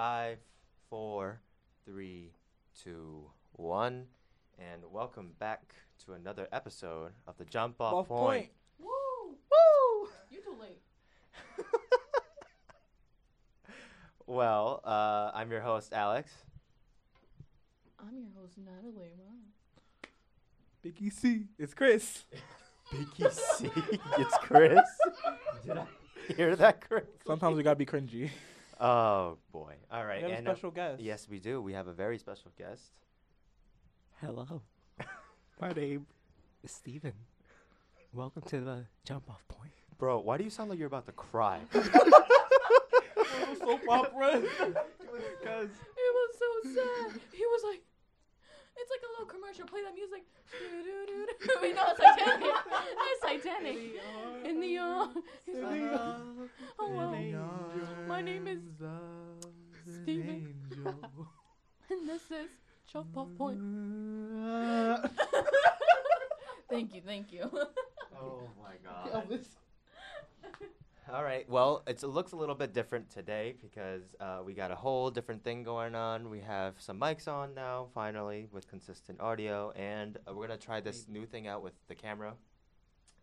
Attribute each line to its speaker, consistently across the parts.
Speaker 1: Five, four, three, two, one, and welcome back to another episode of the Jump Off
Speaker 2: Off
Speaker 1: Point.
Speaker 2: Point.
Speaker 3: Woo!
Speaker 2: Woo!
Speaker 3: You too late.
Speaker 1: well, uh, I'm your host Alex.
Speaker 3: I'm your host, Natalie. Wow.
Speaker 2: Biggie C. It's Chris.
Speaker 1: Biggie C. it's Chris. Did I hear that correctly?
Speaker 2: Sometimes we gotta be cringy.
Speaker 1: Oh boy! All right,
Speaker 2: We have
Speaker 1: and
Speaker 2: a
Speaker 1: uh,
Speaker 2: special guest.
Speaker 1: yes, we do. We have a very special guest.
Speaker 4: Hello. My name is Steven. Welcome to the jump off point.
Speaker 1: Bro, why do you sound like you're about to cry?
Speaker 2: soap opera.
Speaker 4: Because
Speaker 3: It was so sad. He was like, it's like a little commercial. Play that music. Wait, no, it's Titanic. It's Titanic. In the arms. He's like, oh, well. My name is Steven. And this is Jump Off Point. thank you, thank you.
Speaker 1: oh my god. All right. Well, it looks a little bit different today because uh, we got a whole different thing going on. We have some mics on now, finally, with consistent audio, and uh, we're gonna try this new thing out with the camera.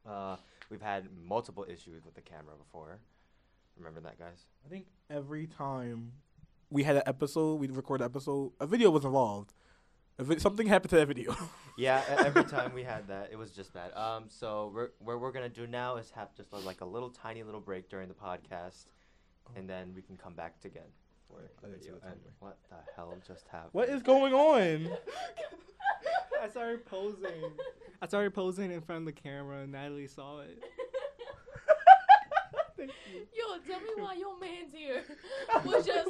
Speaker 1: Uh, we've had multiple issues with the camera before. Remember that, guys?
Speaker 2: I think every time we had an episode, we'd record an episode, a video was involved. A vi- something happened to that video.
Speaker 1: Yeah. every time we had that, it was just bad. Um. So we're, what we're gonna do now is have just a, like a little tiny little break during the podcast, and then we can come back again for the
Speaker 2: I didn't see
Speaker 1: video. And what the hell just happened?
Speaker 2: what is going on?
Speaker 4: I started posing. I started posing in front of the camera and Natalie saw it. Thank you.
Speaker 3: Yo, tell me why your man's here. Was just,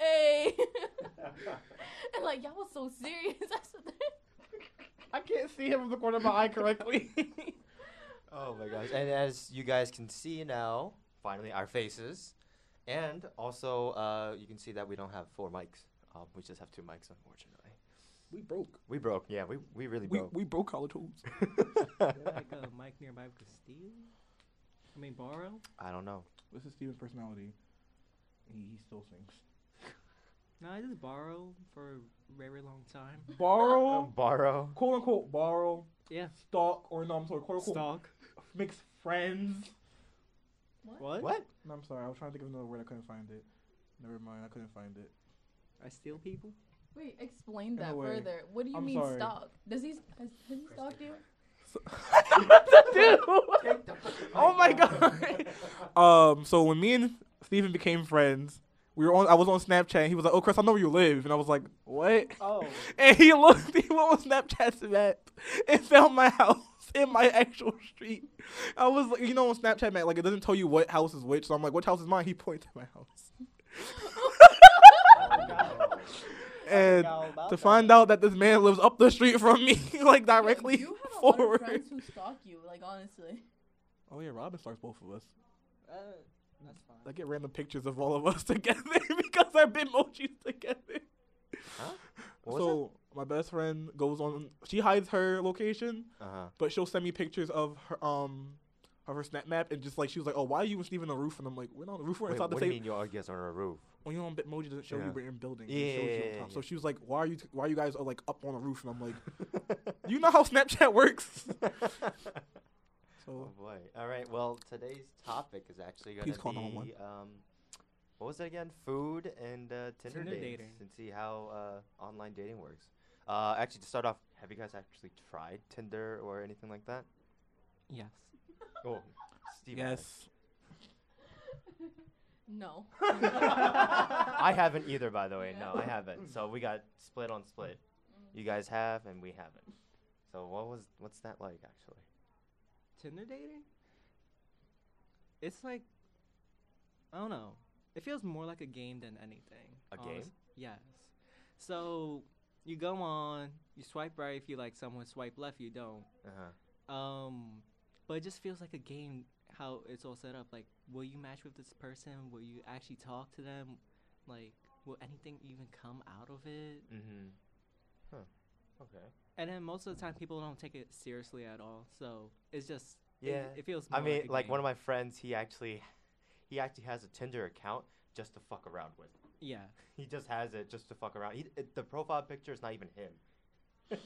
Speaker 3: hey. and like, y'all was so serious. I
Speaker 2: can't see him from the corner of my eye correctly.
Speaker 1: Oh my gosh. And as you guys can see now, finally our faces. And also, uh, you can see that we don't have four mics. Um, we just have two mics, unfortunately.
Speaker 2: we broke.
Speaker 1: We broke. Yeah, we, we really
Speaker 2: We,
Speaker 1: broke.
Speaker 2: we broke college hoops.
Speaker 4: Is there like a mic nearby we could steal? I mean, borrow?
Speaker 1: I don't know.
Speaker 2: This is Steven's personality. He, he still sings.
Speaker 4: No, I just borrow for a very long time.
Speaker 2: Borrow,
Speaker 1: borrow.
Speaker 2: quote unquote, borrow,
Speaker 4: Yeah.
Speaker 2: stalk, or no, I'm sorry, quote unquote,
Speaker 4: Stalk.
Speaker 2: mix friends.
Speaker 4: What?
Speaker 1: What?
Speaker 2: No, I'm sorry, I was trying to think of another word, I couldn't find it. Never mind, I couldn't find it.
Speaker 4: I steal people?
Speaker 3: wait, explain that
Speaker 2: way.
Speaker 3: further. What do you
Speaker 2: I'm
Speaker 3: mean
Speaker 2: sorry.
Speaker 3: stalk? Does he, has, has he stalked you?
Speaker 2: oh my god. um, so when me and Steven became friends, we were on. I was on Snapchat. And he was like, "Oh, Chris, I know where you live," and I was like, "What?"
Speaker 4: Oh.
Speaker 2: And he looked. He went on Snapchat map and found my house in my actual street. I was like, you know, on Snapchat map, like it doesn't tell you what house is which. So I'm like, "Which house is mine?" He pointed to my house. And to find out that this man lives up the street from me, like directly
Speaker 3: you have a lot of
Speaker 2: forward.
Speaker 3: friends who stalk you, like, honestly.
Speaker 2: Oh yeah, Robin starts both of us.
Speaker 4: Uh, that's fine.
Speaker 2: I get random pictures of all of us together because our Bitmojis together.
Speaker 1: Huh? What was
Speaker 2: so my best friend goes on. She hides her location,
Speaker 1: Uh huh.
Speaker 2: but she'll send me pictures of her um of her snap map and just like she was like, "Oh, why are you and Steve on the roof?" And I'm like, "We're not on the roof. We're
Speaker 1: Wait,
Speaker 2: inside
Speaker 1: what
Speaker 2: the
Speaker 1: do you
Speaker 2: same."
Speaker 1: mean your guys are on a roof?
Speaker 2: When you're on Bitmoji, doesn't show
Speaker 1: Yeah.
Speaker 2: you we're in buildings.
Speaker 1: Yeah,
Speaker 2: it shows you
Speaker 1: yeah,
Speaker 2: on top.
Speaker 1: yeah.
Speaker 2: So she was like, "Why are you? Why are you guys are like up on the roof?" And I'm like, "You know how Snapchat works."
Speaker 1: Oh boy! All right. Well, today's topic is actually going
Speaker 2: Please
Speaker 1: to
Speaker 2: call
Speaker 1: be
Speaker 2: 911.
Speaker 1: um, what was it again? Food and uh, Tinder,
Speaker 4: Tinder
Speaker 1: dates,
Speaker 4: dating.
Speaker 1: and see how uh, online dating works. Uh, actually, to start off, have you guys actually tried Tinder or anything like that?
Speaker 4: Yes.
Speaker 1: Oh, Steve.
Speaker 2: yes,
Speaker 3: No.
Speaker 1: I haven't either, by the way. No, I haven't. So we got split on split. You guys have, and we haven't. So what was what's that like actually?
Speaker 4: Tinder dating? It's like I don't know. It feels more like a game than anything.
Speaker 1: A
Speaker 4: honest-
Speaker 1: game?
Speaker 4: Yes. So you go on, you swipe right if you like someone, swipe left if you don't.
Speaker 1: Uh huh.
Speaker 4: Um, but it just feels like a game how it's all set up. Like, will you match with this person? Will you actually talk to them? Like, will anything even come out of it?
Speaker 1: Mm-hmm. Huh. Okay.
Speaker 4: And then most of the time, people don't take it seriously at all. So it's just
Speaker 1: Yeah.
Speaker 4: It, it feels.
Speaker 1: I mean,
Speaker 4: like, a
Speaker 1: like one of my friends, he actually, he actually has a Tinder account just to fuck around with.
Speaker 4: Yeah.
Speaker 1: He just has it just to fuck around. He, it, the profile picture is not even him.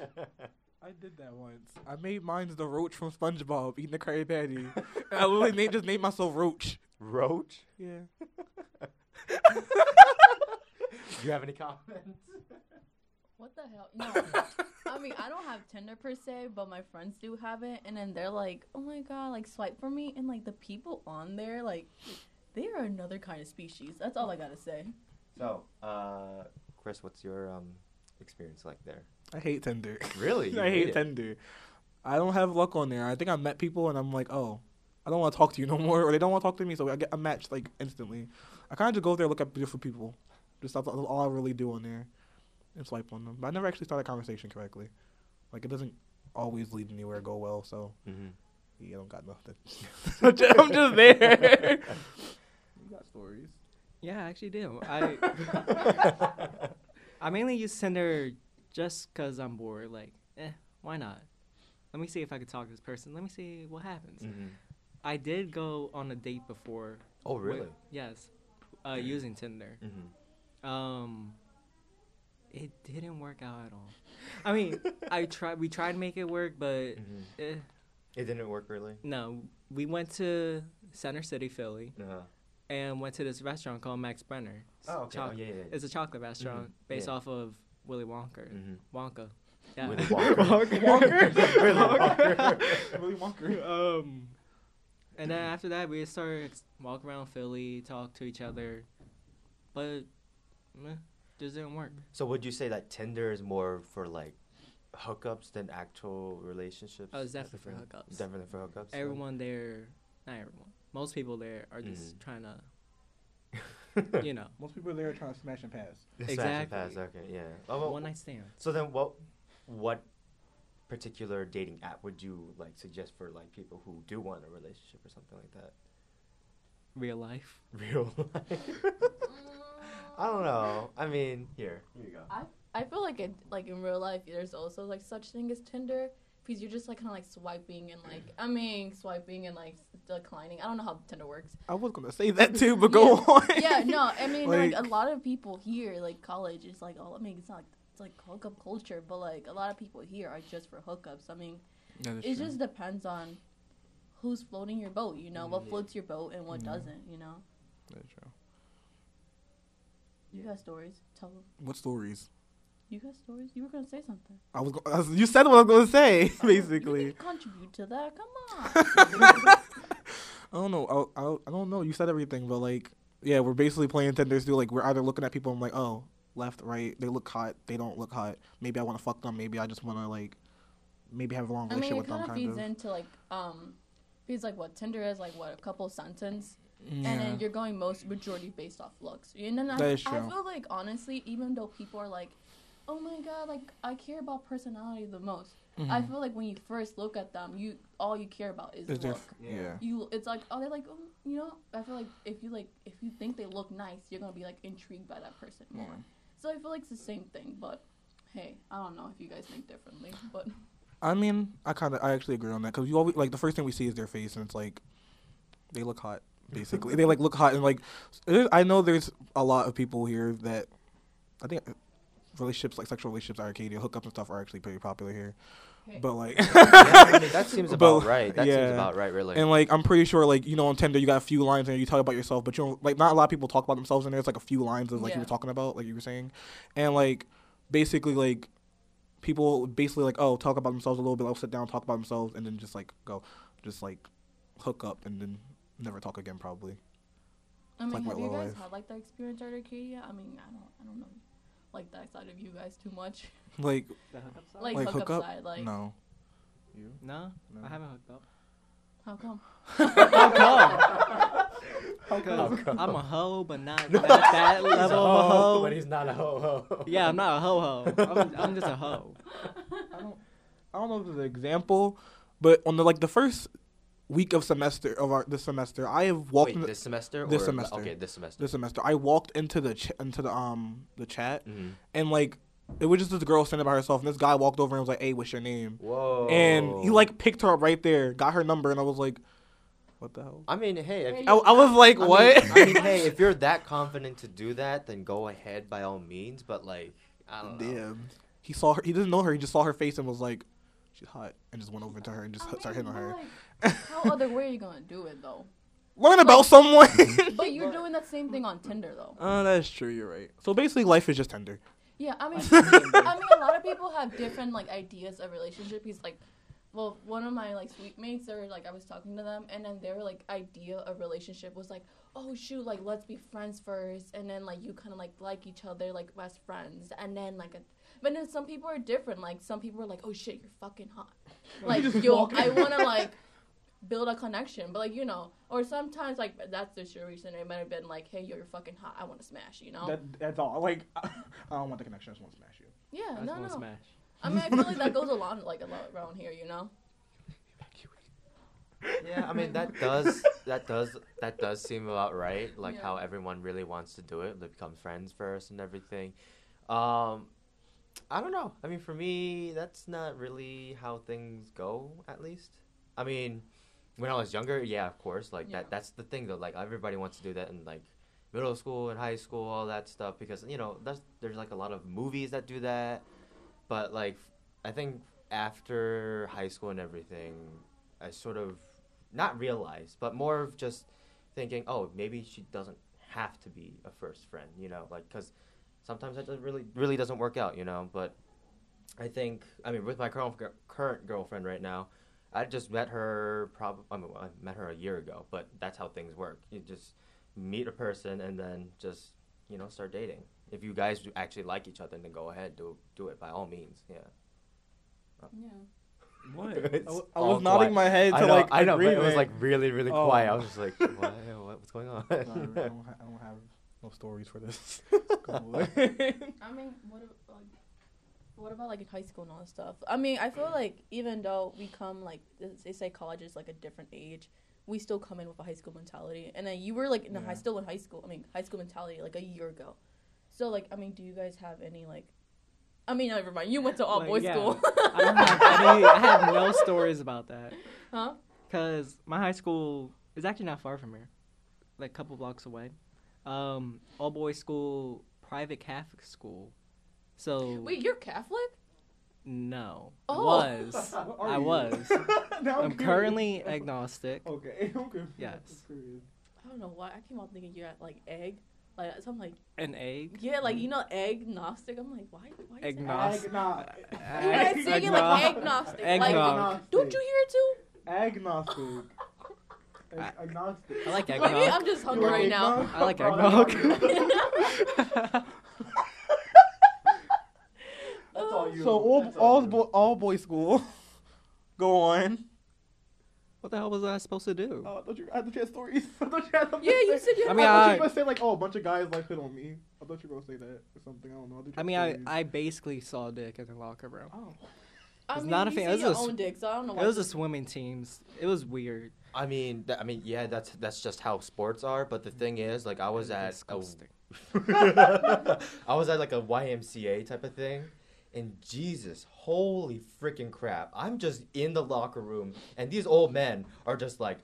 Speaker 2: I did that once. I made mine the Roach from SpongeBob eating the Krabby Patty. I literally named, just named myself Roach.
Speaker 1: Roach.
Speaker 2: Yeah.
Speaker 1: Do you have any comments?
Speaker 3: What the hell? No. I mean, I don't have Tinder per se, but my friends do have it, and then they're like, "Oh my god, like swipe for me," and like the people on there, like, they are another kind of species. That's all I gotta say.
Speaker 1: So, uh, Chris, what's your um experience like there?
Speaker 2: I hate Tinder.
Speaker 1: Really?
Speaker 2: I hate
Speaker 1: it?
Speaker 2: Tinder. I don't have luck on there. I think I met people and I'm like, oh, I don't want to talk to you no more, or they don't want to talk to me, so I get a match like instantly. I kind of just go there, look at beautiful people. Just that's all I really do on there, and swipe on them. But I never actually start a conversation correctly. Like it doesn't always lead anywhere, go well. So
Speaker 1: Mm-hmm.
Speaker 2: yeah, I don't got nothing. I'm just there. you got stories.
Speaker 4: Yeah, I actually do. I I mainly use Tinder just 'cause I'm bored. Like, eh, why not? Let me see if I can talk to this person. Let me see what happens.
Speaker 1: hmm
Speaker 4: I did go on a date before.
Speaker 1: Oh,
Speaker 4: with-
Speaker 1: really?
Speaker 4: yes, uh, using Tinder.
Speaker 1: Mm-hmm.
Speaker 4: Um, it didn't work out at all. I mean, I tried. We tried to make it work, but
Speaker 1: hmm
Speaker 4: eh,
Speaker 1: It didn't work really.
Speaker 4: no. We went to Center City, Philly,
Speaker 1: Uh-huh.
Speaker 4: and went to this restaurant called Max Brenner. It's
Speaker 1: Oh, okay. Oh, yeah, yeah. yeah.
Speaker 4: It's a chocolate restaurant based
Speaker 1: yeah.
Speaker 4: off of Willy Wonka.
Speaker 1: Mhm.
Speaker 4: Wonka. Yeah.
Speaker 1: Willy Wonka.
Speaker 2: Wonka.
Speaker 1: Willy Wonka.
Speaker 2: Willy Wonka.
Speaker 4: um, and then after that, we started walk around Philly, talk to each other, but meh, just didn't work.
Speaker 1: So would you say that Tinder is more for like hookups than actual relationships?
Speaker 4: Oh, it's definitely for hookups.
Speaker 1: Definitely for hookups. so-
Speaker 4: Everyone there, not everyone, most people there are just
Speaker 1: Mhm.
Speaker 4: trying to, you know,
Speaker 2: Most people there are trying to smash and pass.
Speaker 1: Smash and
Speaker 4: Exactly.
Speaker 1: pass, Okay, yeah. Oh, well,
Speaker 4: one night stand.
Speaker 1: so then, what what particular dating app would you like suggest for like people who do want a relationship or something like that?
Speaker 4: Real life.
Speaker 1: Real life. I don't know. I mean, here, here you go.
Speaker 3: I I feel like it, like in real life, there's also like such thing as Tinder because you're just like kind of like swiping and like I mean swiping and like declining. I don't know how Tinder works.
Speaker 2: I was gonna say that too, but go on.
Speaker 3: yeah, no, I mean like,
Speaker 2: Like-
Speaker 3: a lot of people here, like college, is like oh, I mean it's not it's like hookup culture, but like a lot of people here are just for hookups. I mean, it just depends on who's floating your boat. You know, what
Speaker 1: Mhm.
Speaker 3: floats your boat and what
Speaker 2: Mhm.
Speaker 3: doesn't. You know,
Speaker 2: That's true.
Speaker 3: You got stories. Tell them.
Speaker 2: What stories?
Speaker 3: You got stories. You were gonna say something.
Speaker 2: I was, go- I was. You said what I was gonna say,
Speaker 3: You
Speaker 2: basically.
Speaker 3: can contribute to that. Come on.
Speaker 2: I don't know. I, I, I don't know. You said everything, but like, yeah, we're basically playing Tinder. Do like we're either looking at people. I'm like, oh, left, right. They look hot. They don't look hot. Maybe I want to fuck them. Maybe I just want to like, maybe have a long
Speaker 3: I mean,
Speaker 2: relationship with them.
Speaker 3: kind of feeds
Speaker 2: of.
Speaker 3: into like um, feeds like what Tinder is like what a couple sentence,
Speaker 2: Yeah.
Speaker 3: and then you're going most majority based off looks. And then I,
Speaker 2: That is
Speaker 3: I feel like honestly, even though people are like, oh my god, like I care about personality the most. I
Speaker 2: Mhm.
Speaker 3: feel like when you first look at them, you all you care about is
Speaker 2: Is
Speaker 3: look.
Speaker 2: f- yeah.
Speaker 3: You, it's like oh they're like oh, you know. I feel like if you like if you think they look nice, you're gonna be like intrigued by that person more.
Speaker 2: Yeah.
Speaker 3: So I feel like it's the same thing, but hey, I don't know if you guys think differently, but
Speaker 2: I mean, I kind of, I actually agree on that because you always like the first thing we see is their face, and it's like they look hot. Basically, they like look hot, and like I know there's a lot of people here that I think relationships like sexual relationships, are Arcadia, hookups and stuff are actually pretty popular here. But like,
Speaker 1: yeah, I mean, that seems
Speaker 2: But,
Speaker 1: about right. That
Speaker 2: yeah.
Speaker 1: seems about right, really.
Speaker 2: and like I'm pretty sure like you know on Tinder you got a few lines and you talk about yourself, but you don't like not a lot of people talk about themselves in there. It's like a few lines of like you were talking about, like you were saying, and like basically like people basically like oh talk about themselves a little bit, like sit down, talk about themselves, and then just like go, just like hook up and then never talk again probably.
Speaker 3: I mean,
Speaker 2: like
Speaker 3: have you guys
Speaker 2: life.
Speaker 3: had like that experience at Arcadia? I mean, I don't, I don't know, like that side of you guys too much.
Speaker 2: Like
Speaker 3: Like,
Speaker 2: Like
Speaker 3: hookup,
Speaker 2: hookup?
Speaker 3: side, like
Speaker 2: no. You?
Speaker 4: No,
Speaker 2: No.
Speaker 4: I haven't hooked up.
Speaker 3: how come?
Speaker 4: How come?
Speaker 1: come?
Speaker 4: I'm a hoe, but not, not that
Speaker 1: He's a
Speaker 4: level of a hoe.
Speaker 1: but he's not a ho ho.
Speaker 4: Yeah, I'm not a ho ho. I'm, I'm just a hoe.
Speaker 2: I don't, I don't know if there's an example, but on the like the first week of semester of our this semester, I have walked
Speaker 1: Wait,
Speaker 2: in the,
Speaker 1: this semester?
Speaker 2: this
Speaker 1: or,
Speaker 2: semester.
Speaker 1: Okay, this semester.
Speaker 2: this semester. I walked into the ch- into the um the chat
Speaker 1: Mhm.
Speaker 2: and like it was just this girl standing by herself, and this guy walked over and was like, "Hey, what's your name?"
Speaker 1: Whoa.
Speaker 2: And he like picked her up right there, got her number, and I was like, What the hell?
Speaker 1: I mean, hey, if,
Speaker 2: I, I was like,
Speaker 1: I mean-
Speaker 2: what?
Speaker 1: I mean, hey, if you're that confident to do that, then go ahead by all means. But like, I don't know.
Speaker 2: Damn. He saw her. He didn't know her. He just saw her face and was like, "She's hot," and just went over to her and just
Speaker 3: I
Speaker 2: started hitting on her.
Speaker 3: like, how other way are you gonna do it though?
Speaker 2: Learn about someone.
Speaker 3: But you're doing that same thing on Tinder though.
Speaker 2: Oh, that's true. You're right. So basically, life is just Tinder.
Speaker 3: Yeah, I mean, I mean, a lot of people have different like ideas of relationship. He's like, well, one of my like suite mates, they were like, I was talking to them, and then their like idea of relationship was like, oh shoot, like let's be friends first, and then like you kind of like like each other like best friends, and then like a. But then some people are different. Like some people are like, "Oh shit, you're fucking hot." Like
Speaker 2: just
Speaker 3: yo, I want to like build a connection. But like you know, or sometimes like that's the situation. It might have been like, "Hey, yo, you're fucking hot. I want to smash." You know?
Speaker 2: That, that's all. Like, I don't want the connection. I just want to smash you.
Speaker 3: yeah,
Speaker 4: I just
Speaker 3: no, no.
Speaker 4: smash.
Speaker 3: I mean, I feel like that goes along like a lot around here, you know.
Speaker 1: Yeah, I mean that does that does that does seem about right. Like
Speaker 3: Yeah.
Speaker 1: how everyone really wants to do it. They become friends first and everything. Um, I don't know. I mean, for me, that's not really how things go. At least, I mean, when I was younger, yeah, of course, like
Speaker 3: Yeah.
Speaker 1: that. That's the thing though. Like everybody wants to do that in like middle school and high school, all that stuff. Because you know, that's there's like a lot of movies that do that. But like, I think after high school and everything, I sort of not realized, but more of just thinking, oh, maybe she doesn't have to be a first friend, you know, like because sometimes that really really doesn't work out, you know. But I think, I mean, with my current current girlfriend right now, I just met her probably I, mean, I met her a year ago, but that's how things work. You just meet a person and then just you know start dating. If you guys do actually like each other, then go ahead, do do it by all means. Yeah.
Speaker 3: Yeah.
Speaker 2: What?
Speaker 1: It's
Speaker 2: I, w- I was nodding
Speaker 1: quiet.
Speaker 2: my head to
Speaker 1: I know,
Speaker 2: like
Speaker 1: I know, but it was like really, really
Speaker 2: Oh.
Speaker 1: quiet. I was just like, what, what what's going on?
Speaker 2: Sorry, I, don't ha- I don't have no stories for this.
Speaker 3: I mean, what ab- like, what about like in high school and all that stuff? I mean, I feel like even though we come like they say college is like a different age, we still come in with a high school mentality. And then you were like in the high
Speaker 2: Yeah.
Speaker 3: still in high school. I mean, high school mentality like a year ago. So like, I mean, do you guys have any like? I mean, never mind. You went to all
Speaker 4: Like,
Speaker 3: boys
Speaker 4: yeah.
Speaker 3: school.
Speaker 4: I don't have any. I have no stories about that.
Speaker 3: huh?
Speaker 4: Cause my high school is actually not far from here, like a couple blocks away. Um, all boys school, private Catholic school. So
Speaker 3: Wait, you're Catholic?
Speaker 4: no,
Speaker 3: Oh.
Speaker 4: was I
Speaker 2: you?
Speaker 4: was.
Speaker 2: Now
Speaker 4: I'm
Speaker 2: curious.
Speaker 4: currently agnostic.
Speaker 2: Okay. I'm.
Speaker 4: Yes.
Speaker 2: I'm curious.
Speaker 3: I don't know why. I came out thinking you're at like egg. Like something like
Speaker 4: An egg.
Speaker 3: yeah, like you mm. know, agnostic. I'm like, why? Why? is that?
Speaker 4: Agnos-
Speaker 2: Agnog.
Speaker 3: You guys saying it like agnostic. Like,
Speaker 4: Eggnog.
Speaker 3: don't you hear it too?
Speaker 2: Agnostic. Ag- agnostic.
Speaker 4: I like eggnog.
Speaker 3: Maybe
Speaker 4: eggnog.
Speaker 3: I'm just hungry right now.
Speaker 4: I like
Speaker 2: Oh,
Speaker 4: eggnog.
Speaker 1: That's all you.
Speaker 2: So all
Speaker 1: that's
Speaker 2: all
Speaker 1: you.
Speaker 2: boy, all boys school. Go on.
Speaker 4: what the hell was I supposed to do?
Speaker 2: Oh, I thought you, I thought you had stories. I thought you had something
Speaker 3: Yeah,
Speaker 2: to
Speaker 3: you
Speaker 2: say.
Speaker 3: said you.
Speaker 4: I
Speaker 3: had
Speaker 4: mean,
Speaker 2: I
Speaker 4: I-
Speaker 2: you were gonna say like, oh, a bunch of guys like hit on me. I thought you were gonna say that or something. I don't know. thought you
Speaker 4: I mean, I. I basically saw Dick in the locker room.
Speaker 2: Oh.
Speaker 3: I
Speaker 4: was
Speaker 3: mean,
Speaker 4: not a
Speaker 3: you
Speaker 4: fan.
Speaker 3: see
Speaker 4: It was
Speaker 3: your
Speaker 4: a s-
Speaker 3: own dick, so I don't know.
Speaker 4: It
Speaker 3: why
Speaker 4: was
Speaker 3: you-
Speaker 4: the swimming teams. It was weird.
Speaker 1: I mean, th- I mean, yeah, that's that's just how sports are. But the mm. thing is, like, I was at a,
Speaker 4: Disgusting.
Speaker 1: I was at like a YMCA type of thing, and Jesus, holy freaking crap! I'm just in the locker room, and these old men are just like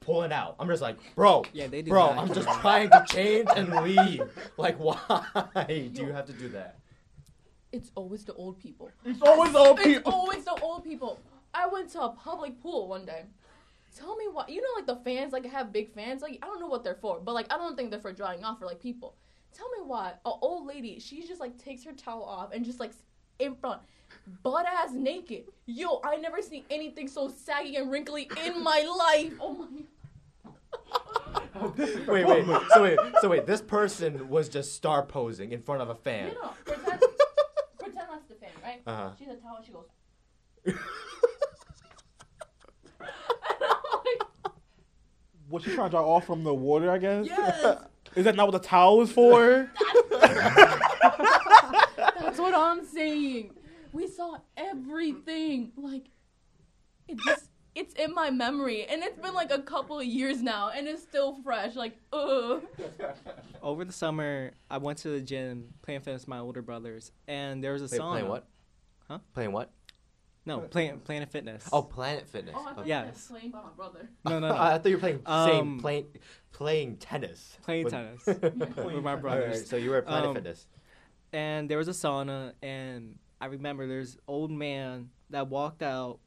Speaker 1: pulling out. I'm just like, bro,
Speaker 4: Yeah, they do.
Speaker 1: bro,
Speaker 4: not
Speaker 1: I'm just trying to change and leave. Like, why do you have to do that?
Speaker 3: It's always the old people.
Speaker 2: It's always old people.
Speaker 3: It's always the old people. I went to a public pool one day. Tell me why. You know, like the fans, like have big fans. Like I don't know what they're for, but like I don't think they're for drying off or like people. Tell me why a old lady she just like takes her towel off and just like s- in front, butt ass naked. Yo, I never seen anything so saggy and wrinkly in my life. Oh my.
Speaker 1: Wait, wait. So wait, so wait. This person was just star posing in front of a
Speaker 3: You
Speaker 1: fan.
Speaker 3: know, pretend, pretend that's the fan, right?
Speaker 1: Uh huh.
Speaker 3: She's a towel. She goes. And like,
Speaker 2: Was she trying to dry off from the water? I guess.
Speaker 3: Yes.
Speaker 2: Is that not what the towel is for?
Speaker 3: That's what I'm saying. We saw everything. Like, it just, it's in my memory. And it's been like a couple of years now. And it's still fresh. Like, ugh.
Speaker 4: Over the summer, I went to the gym playing fitness with my older brothers, and there was a
Speaker 1: Wait,
Speaker 4: sauna.
Speaker 1: playing what?
Speaker 4: Huh?
Speaker 1: Playing what?
Speaker 4: No, Planet Planet Fitness.
Speaker 1: Oh, Planet Fitness.
Speaker 3: Oh, I thought
Speaker 1: okay.
Speaker 3: you said
Speaker 4: Yes.
Speaker 3: playing by my brother.
Speaker 4: no, no, no.
Speaker 1: I thought you were playing same
Speaker 4: Um,
Speaker 1: playing playing tennis.
Speaker 4: playing
Speaker 1: with-
Speaker 4: tennis with my
Speaker 1: All right,
Speaker 4: brothers.
Speaker 1: so you were at Planet
Speaker 4: Um,
Speaker 1: Fitness.
Speaker 4: And there was a sauna and I remember there's old man that walked out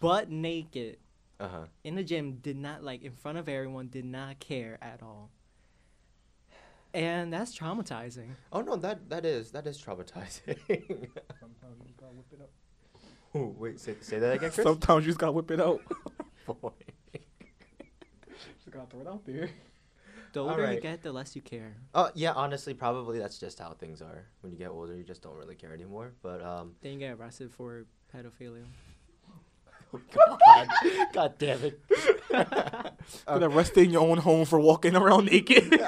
Speaker 4: butt naked
Speaker 1: Uh huh.
Speaker 4: in the gym did not like in front of everyone did not care at all. And that's traumatizing.
Speaker 1: Oh no, that that is that is traumatizing.
Speaker 2: Sometimes you just gotta whip it up.
Speaker 1: Ooh, wait, say, say that again, Chris.
Speaker 2: Sometimes you just gotta whip it out.
Speaker 1: Boy.
Speaker 2: just gotta throw it out there.
Speaker 4: The older you get, the less you care.
Speaker 1: Oh yeah, honestly, probably that's just how things are. When you get older, you just don't really care anymore. But um,
Speaker 4: Then you get arrested for pedophilia.
Speaker 1: God, God damn it.
Speaker 2: Get arrested in your own home for walking around naked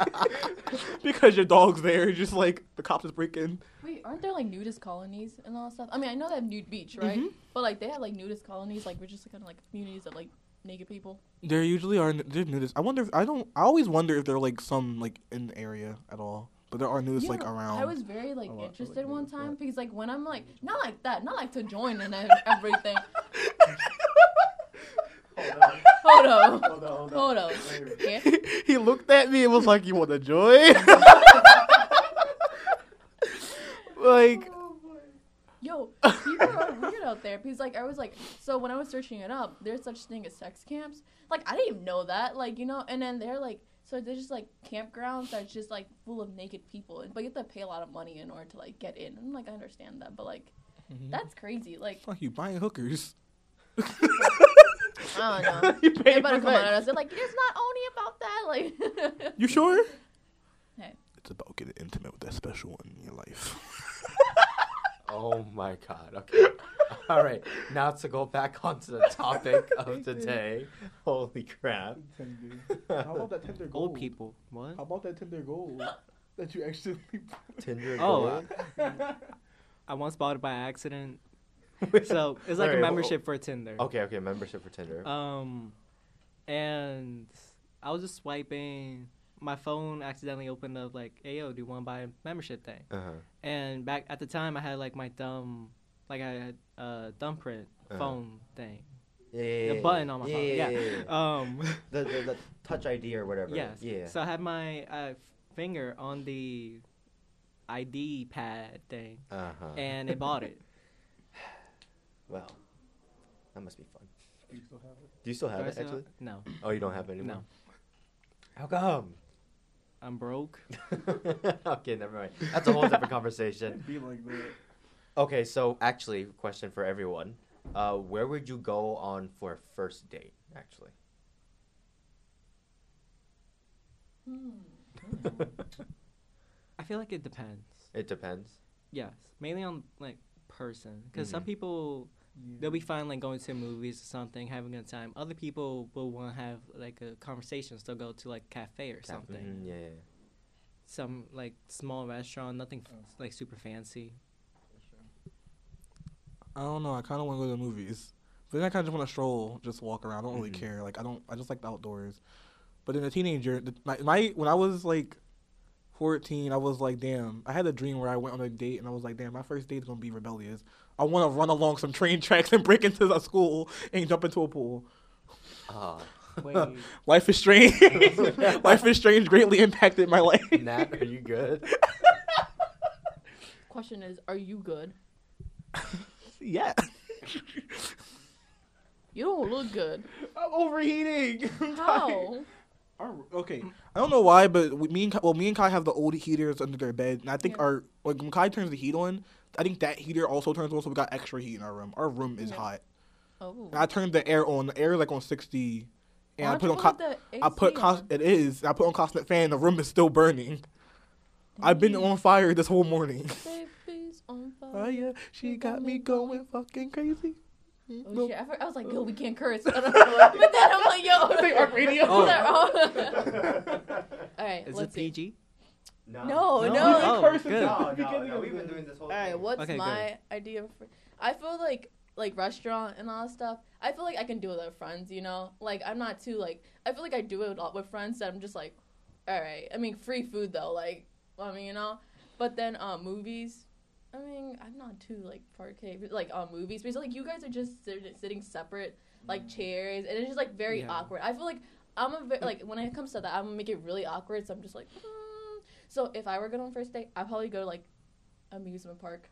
Speaker 2: because your dog's there. Just like the cops is breaking.
Speaker 3: Wait, aren't there like nudist colonies and all that stuff? I mean, I know they have nude beach, right?
Speaker 4: Mhm.
Speaker 3: But like they have like nudist colonies, like we're just kind of like communities of like naked people.
Speaker 2: There usually are there's nudists. I wonder. If, I don't. I always wonder if there are like some like in the area at all. But there are nudists
Speaker 3: You
Speaker 2: like around.
Speaker 3: I was very like
Speaker 2: a lot,
Speaker 3: interested
Speaker 2: like,
Speaker 3: one time because like when I'm like not like that, not like to join and everything. Hold on, hold on. Hold Yeah.
Speaker 2: he looked at me and was like, "You want to join?" like,
Speaker 3: Yo, people are weird out there because like I was like, so when I was searching it up, there's such thing as sex camps. Like I didn't even know that, like you know, and then they're like, so they're just like campgrounds that's just like full of naked people, but you have to pay a lot of money in order to like get in. And like I understand that, but like mm-hmm. that's crazy. Like
Speaker 2: fuck you buying hookers.
Speaker 3: I don't know.
Speaker 2: you
Speaker 3: They
Speaker 2: paying
Speaker 3: better
Speaker 2: for
Speaker 3: come on
Speaker 2: that.
Speaker 3: us. They're like, it's not only about that. Like,
Speaker 2: You sure?
Speaker 3: Hey.
Speaker 2: It's about getting intimate with that special one in your life.
Speaker 1: Oh my God. Okay. All right. Now to go back onto the topic of today. Holy crap.
Speaker 2: How about that Tinder
Speaker 4: Old people. What?
Speaker 2: How about that Tinder gold that you actually?
Speaker 1: Tinder
Speaker 4: Oh,
Speaker 1: Gold.
Speaker 4: I once bought it by accident. So it's like
Speaker 1: Alright,
Speaker 4: a
Speaker 1: well-
Speaker 4: membership for Tinder.
Speaker 1: Okay. Okay. Membership for Tinder.
Speaker 4: Um, and I was just swiping. My phone accidentally opened up like, "Hey yo, do you want to buy a membership thing?"
Speaker 1: Uh huh.
Speaker 4: And back at the time, I had like my thumb, like I had a thumbprint
Speaker 1: Uh-huh.
Speaker 4: phone thing.
Speaker 1: Yeah, yeah,
Speaker 4: The
Speaker 1: yeah,
Speaker 4: button on my
Speaker 1: yeah,
Speaker 4: phone,
Speaker 1: Yeah.
Speaker 4: yeah.
Speaker 1: yeah, yeah.
Speaker 4: Um,
Speaker 1: the, the the Touch ID or whatever.
Speaker 4: yes.
Speaker 1: Yeah.
Speaker 4: So I had my uh, finger on the ID pad thing,
Speaker 1: Uh huh.
Speaker 4: and it bought it.
Speaker 1: Well, that must be fun. Do you still have it?
Speaker 4: Do I
Speaker 1: it
Speaker 4: still-
Speaker 1: actually?
Speaker 4: No,
Speaker 1: Oh, you don't have it anymore.
Speaker 4: no.
Speaker 1: How come?
Speaker 4: I'm broke.
Speaker 1: okay, never mind. That's a whole different conversation.
Speaker 2: Be like that.
Speaker 1: Okay, so actually, question for everyone: uh, Where would you go on for a first date? Actually,
Speaker 4: I feel like it depends.
Speaker 1: it depends.
Speaker 4: Yes, mainly on like person, because some
Speaker 1: Mhm.
Speaker 4: People they'll be fine like going to movies or something, having a good time. Other people will want to have like a conversation, still go to like a cafe or something.
Speaker 1: Mhm, yeah, yeah.
Speaker 4: Some like small restaurant, nothing f-
Speaker 2: Oh.
Speaker 4: like super fancy.
Speaker 2: I don't know. I kind of want to go to the movies, but then I kind of just want to stroll, just walk around. I don't really
Speaker 1: Mhm.
Speaker 2: care. Like I don't. I just like the outdoors. But in a teenager, the, my, my when I was like fourteen, I was like, damn. I had a dream where I went on a date, and I was like, damn, my first date is gonna be rebellious. I want to run along some train tracks and break into a school and jump into a pool.
Speaker 1: Ah,
Speaker 2: Life is strange. life is strange. Greatly impacted my life.
Speaker 1: Nat, are you good?
Speaker 3: Question is, are you good?
Speaker 2: yeah.
Speaker 3: You don't look good.
Speaker 2: I'm overheating. I'm.
Speaker 3: How?
Speaker 2: Our, okay, mm. I don't know why, but we, me and Kai, well, me and Kai have the old heaters under their bed, and I think
Speaker 3: Yeah.
Speaker 2: our like when Kai turns the heat on, I think that heater also turns on, so we got extra heat in our room. Our room is
Speaker 3: Yeah.
Speaker 2: hot.
Speaker 3: Oh.
Speaker 2: And I turned the air on. The air is like on sixty, and
Speaker 3: Why
Speaker 2: I put on. Co-
Speaker 3: put the
Speaker 2: I put
Speaker 3: AC
Speaker 2: cos- it is. I put on constant fan. The room is still burning. I've been on fire this whole morning.
Speaker 3: Baby's on fire.
Speaker 2: Oh yeah, she got me going fucking crazy.
Speaker 3: Oh shit! I, I was like, yo, we can't curse. but then I'm like, yo.
Speaker 2: It's like Arc Radio.
Speaker 3: Is that wrong? All right,
Speaker 4: is it
Speaker 3: let's see.
Speaker 4: PG?
Speaker 3: No,
Speaker 4: No?
Speaker 3: no.
Speaker 4: Oh,
Speaker 2: curse
Speaker 4: good.
Speaker 1: No, no, no,
Speaker 2: of
Speaker 1: we've been doing this whole
Speaker 3: All right,
Speaker 1: thing.
Speaker 3: what's
Speaker 4: Okay,
Speaker 3: my idea for? I feel like like restaurant and all that stuff. I feel like I can do it with friends. You know, like I'm not too like. I feel like I do it a lot with friends that I'm just like, all right. I mean, free food though. Like, I mean, you know. But then uh, movies, I mean, I'm not too like parquet, but, like on movies, because like you guys are just sit- sitting separate like chairs, and it's just like very
Speaker 4: Yeah.
Speaker 3: awkward. I feel like I'm a ve- like when it comes to that, I'm gonna make it really awkward. So I'm just like, hmm. so if I were going on first date, I'd probably go to like amusement park.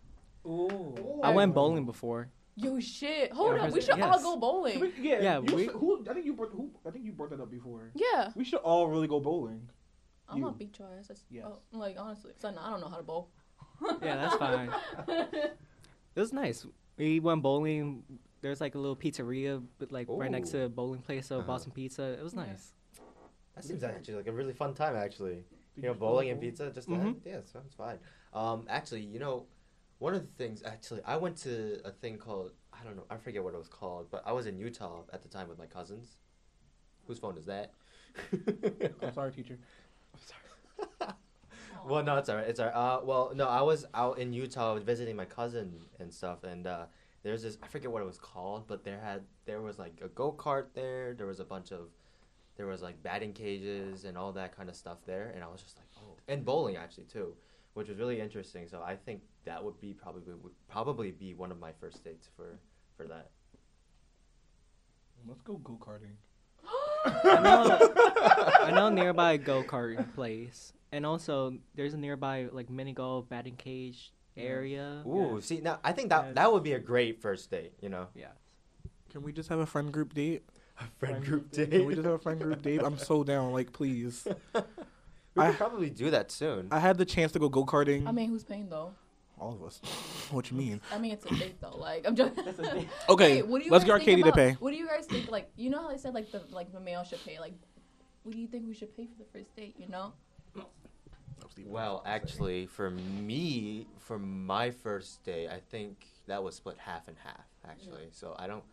Speaker 2: Ooh.
Speaker 4: I went bowling before.
Speaker 3: Yo, shit! Hold
Speaker 4: Yeah,
Speaker 3: up, we
Speaker 4: first-
Speaker 3: should all go bowling.
Speaker 2: Yeah,
Speaker 4: Yeah, we-
Speaker 2: should- who, I think you brought who, I think you brought that up before.
Speaker 3: Yeah,
Speaker 2: We should all really go bowling.
Speaker 3: I'm
Speaker 2: You.
Speaker 3: not beat your ass.
Speaker 2: Yes.
Speaker 3: oh, like honestly, son, I don't know how to bowl.
Speaker 4: Yeah, that's fine. It was nice. We went bowling. There's like a little pizzeria, but like right next to a bowling place, so
Speaker 1: Uh-huh.
Speaker 4: bought some pizza. It was nice.
Speaker 1: That seems actually like a really fun time. Actually, you know, bowling and pizza. Just
Speaker 4: Mhm.
Speaker 1: that? yeah, sounds fine. Um, actually, you know, one of the things. Actually, I went to a thing called I don't know. I forget what it was called, but I was in Utah at the time with my cousins. Whose phone is that?
Speaker 2: I'm sorry, teacher.
Speaker 1: Well, no, it's alright. It's alright. Uh, well, no, I was out in Utah visiting my cousin and stuff, and uh, there's this. I forget what it was called, but there had there was like a go kart there. There was a bunch of, there was like batting cages and all that kind of stuff there, and I was just like, oh, and bowling actually too, which was really interesting. So I think that would be probably would probably be one of my first dates for for that.
Speaker 2: Let's go go karting.
Speaker 4: I know, I know nearby go kart place, and also there's a nearby like mini golf batting cage area.
Speaker 1: Ooh, see now I think that
Speaker 4: Yeah.
Speaker 1: that would be a great first date. You know,
Speaker 4: Yeah.
Speaker 2: Can we just have a friend group date?
Speaker 1: a friend group date.
Speaker 2: Can we just have a friend group date? I'm so down. Like, please.
Speaker 1: we
Speaker 2: I-
Speaker 1: could probably do that soon.
Speaker 2: I had the chance to go go karting.
Speaker 3: I mean, who's paying though?
Speaker 2: All of us. What you mean?
Speaker 3: I mean, it's a date though. Like, I'm just.
Speaker 2: Okay,
Speaker 3: Wait, what do you
Speaker 2: let's get
Speaker 3: think
Speaker 2: Arcadia to pay.
Speaker 3: What do you guys think? Like, you know how they said like the like the male should pay. Like, what do you think we should pay for the first date? You know?
Speaker 1: Well, actually, for me, for my first day, I think that was split half and half. Actually, so I don't.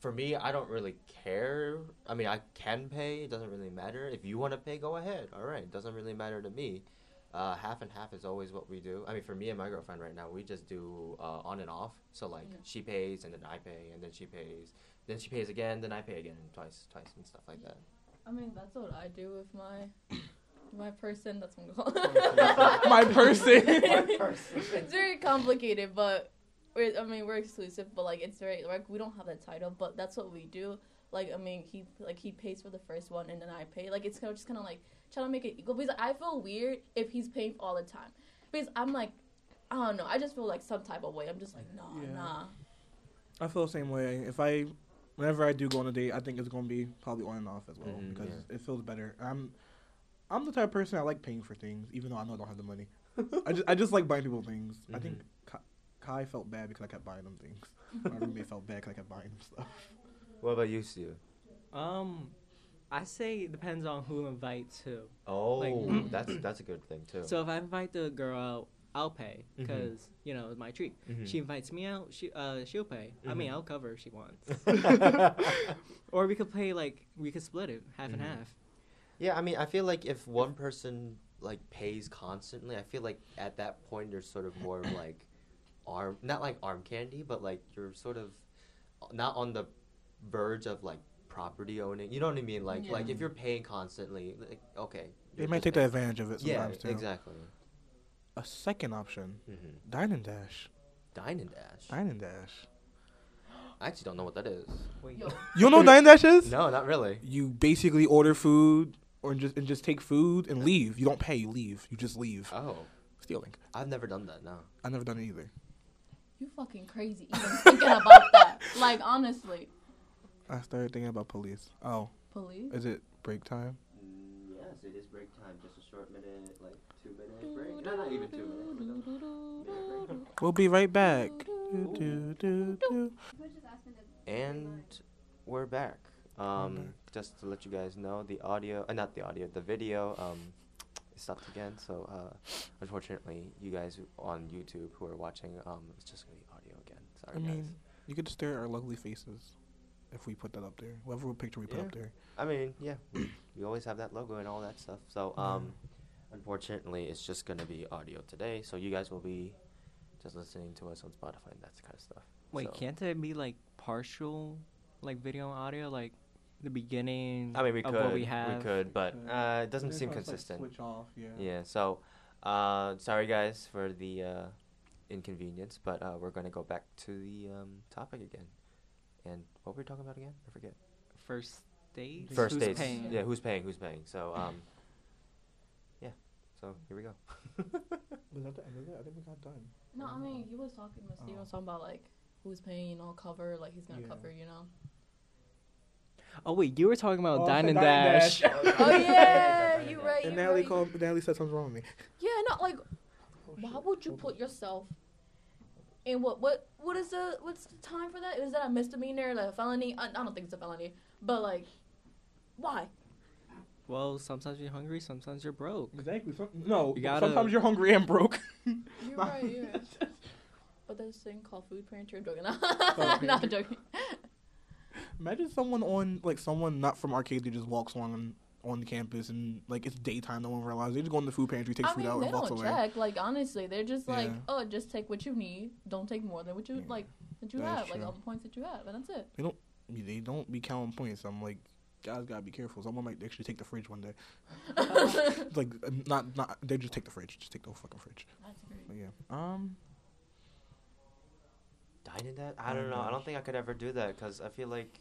Speaker 1: For me, I don't really care. I mean, I can pay. It doesn't really matter. If you want to pay, go ahead. All right, it doesn't really matter to me. Uh, half and half is always what we do. I mean, for me and my girlfriend right now, we just do uh, on and off. So like,
Speaker 3: Yeah.
Speaker 1: she pays and then I pay, and then she pays, then she pays again, then I pay again, twice, twice, and stuff like that.
Speaker 3: I mean, that's what I do with my my person. That's what I'm calling.
Speaker 2: My person.
Speaker 3: it's very complicated, but we're, I mean, we're exclusive, but like it's very like we don't have that title, but that's what we do. Like I mean, he like he pays for the first one, and then I pay. Like it's kind of just kind of like trying to make it equal because I feel weird if he's paying all the time because I'm like. I don't know. I just feel like some type of way. I'm just like, nah,
Speaker 2: Yeah.
Speaker 3: nah.
Speaker 2: I feel the same way. If I, whenever I do go on a date, I think it's gonna be probably on and off as well
Speaker 1: Mhm,
Speaker 2: because
Speaker 1: yeah.
Speaker 2: it feels better. I'm, I'm the type of person I like paying for things, even though I know I don't have the money. I just, I just like buying people things. I think Kai, Kai felt bad because I kept buying them things. My roommate felt bad because I kept buying him stuff.
Speaker 1: What about you, Stu?
Speaker 4: Um, I say it depends on who invites who.
Speaker 1: Oh,
Speaker 4: Like-
Speaker 1: that's that's a good thing too.
Speaker 4: So if I invite the girl out, I'll pay because you know it's my treat.
Speaker 1: Mhm.
Speaker 4: She invites me out, she uh she'll pay. I mean
Speaker 1: Mhm.
Speaker 4: I'll cover if she wants. or we could pay like we could split it half and
Speaker 1: Mhm.
Speaker 4: half.
Speaker 1: Yeah, I mean, I feel like if one person like pays constantly, I feel like at that point there's sort of more of like arm, not like arm candy, but like you're sort of not on the verge of like property owning. You know what I mean? Like like if you're paying constantly, like okay,
Speaker 2: They
Speaker 1: you're
Speaker 2: might take
Speaker 1: the
Speaker 2: advantage of it
Speaker 1: Yeah,
Speaker 2: sometimes too.
Speaker 1: exactly.
Speaker 2: A second option,
Speaker 1: Mm-hmm.
Speaker 2: dine and dash.
Speaker 1: Dine and dash.
Speaker 2: Dine and dash.
Speaker 1: I actually don't know what that is.
Speaker 4: Wait,
Speaker 2: You don't know what dine dash is?
Speaker 1: No, not really.
Speaker 2: You basically order food or just and just take food and leave. You don't pay. You leave. You just leave.
Speaker 1: Oh,
Speaker 2: Stealing.
Speaker 1: I've never done that. No.
Speaker 2: I've never done it either.
Speaker 3: you fucking crazy even thinking about that. Like honestly,
Speaker 2: I started thinking about police. Oh,
Speaker 3: police.
Speaker 2: is it break time?
Speaker 1: Mm, yes, it is break time. Just a short minute, like two minute break. No, not even two minutes.
Speaker 2: We'll be right back. Do, do, do, do.
Speaker 1: And we're back.
Speaker 2: We're
Speaker 1: Um, just to let you guys know, the audio, uh, not the audio, the video um, stopped again. So, uh, unfortunately, you guys on YouTube who are watching, um, it's just gonna be audio again. Sorry,
Speaker 2: I
Speaker 1: guys.
Speaker 2: mean, you could stare at our lovely faces if we put that up there. Whatever picture we put
Speaker 1: Yeah.
Speaker 2: up there.
Speaker 1: I mean, yeah, we, we always have that logo and all that stuff. So,
Speaker 2: Yeah.
Speaker 1: um, unfortunately, it's just gonna be audio today. So you guys will be just listening to us on Spotify and that kind of stuff.
Speaker 4: Wait,
Speaker 1: So-
Speaker 4: can't it be like partial, like video and audio, like the beginning
Speaker 1: I mean, we could,
Speaker 4: what we have?
Speaker 1: We could, but uh, it doesn't
Speaker 2: It's
Speaker 1: seem
Speaker 2: hard to, like,
Speaker 1: consistent.
Speaker 2: switch off. Yeah.
Speaker 1: Yeah. So, uh, sorry guys for the uh, inconvenience, but uh, we're gonna go back to the um, topic again. And what were we talking about again? I forget.
Speaker 4: First dates.
Speaker 1: First
Speaker 4: Who's
Speaker 1: dates.
Speaker 4: Paying?
Speaker 1: Yeah, who's paying? Who's paying? So um, yeah. So here we go.
Speaker 2: Was that the end of it? I think we got done.
Speaker 3: No, I mean he was talking. With Steven
Speaker 2: Oh.
Speaker 3: was talking about like who's paying, you know, cover. Like he's gonna
Speaker 2: Yeah.
Speaker 3: cover, you know.
Speaker 4: Oh wait, you were talking about
Speaker 2: Oh,
Speaker 4: Dine and
Speaker 2: Dine
Speaker 4: Dash.
Speaker 2: Dash.
Speaker 3: oh yeah, you right.
Speaker 2: And
Speaker 3: you
Speaker 2: Natalie
Speaker 3: right.
Speaker 2: called. Natalie said something's wrong with me.
Speaker 3: Yeah, not like oh, why would you put yourself in what what what is the what's the time for that? Is that a misdemeanor, like a felony? I, I don't think it's a felony, but like, why?
Speaker 4: well, sometimes you're hungry, sometimes you're broke.
Speaker 2: Exactly. Some, no.
Speaker 4: You gotta-
Speaker 2: sometimes you're hungry and broke.
Speaker 3: You're right. You're. But there's this thing called food pantry. I'm joking.
Speaker 2: pantry.
Speaker 3: not joking.
Speaker 2: Imagine someone on like someone not from Arcadia just walks on on the campus and like it's daytime. No one realizes they just go in the food pantry, take
Speaker 3: I
Speaker 2: food
Speaker 3: mean,
Speaker 2: out,
Speaker 3: they
Speaker 2: and walks
Speaker 3: don't
Speaker 2: away.
Speaker 3: check. Like honestly, they're just like,
Speaker 2: Yeah.
Speaker 3: oh, just take what you need. Don't take more than what you
Speaker 2: Yeah.
Speaker 3: like that you
Speaker 2: That is
Speaker 3: have. Like all the points that you have, and that's it.
Speaker 2: I mean, They don't be counting points. I'm like, guys gotta be careful. Someone might actually take the fridge one day. Like not not they just take the fridge. Just take the whole fucking fridge.
Speaker 3: That's great.
Speaker 2: But yeah. Um.
Speaker 1: Dine in that? I
Speaker 2: Oh,
Speaker 1: don't know. I don't think I could ever do that because I feel like,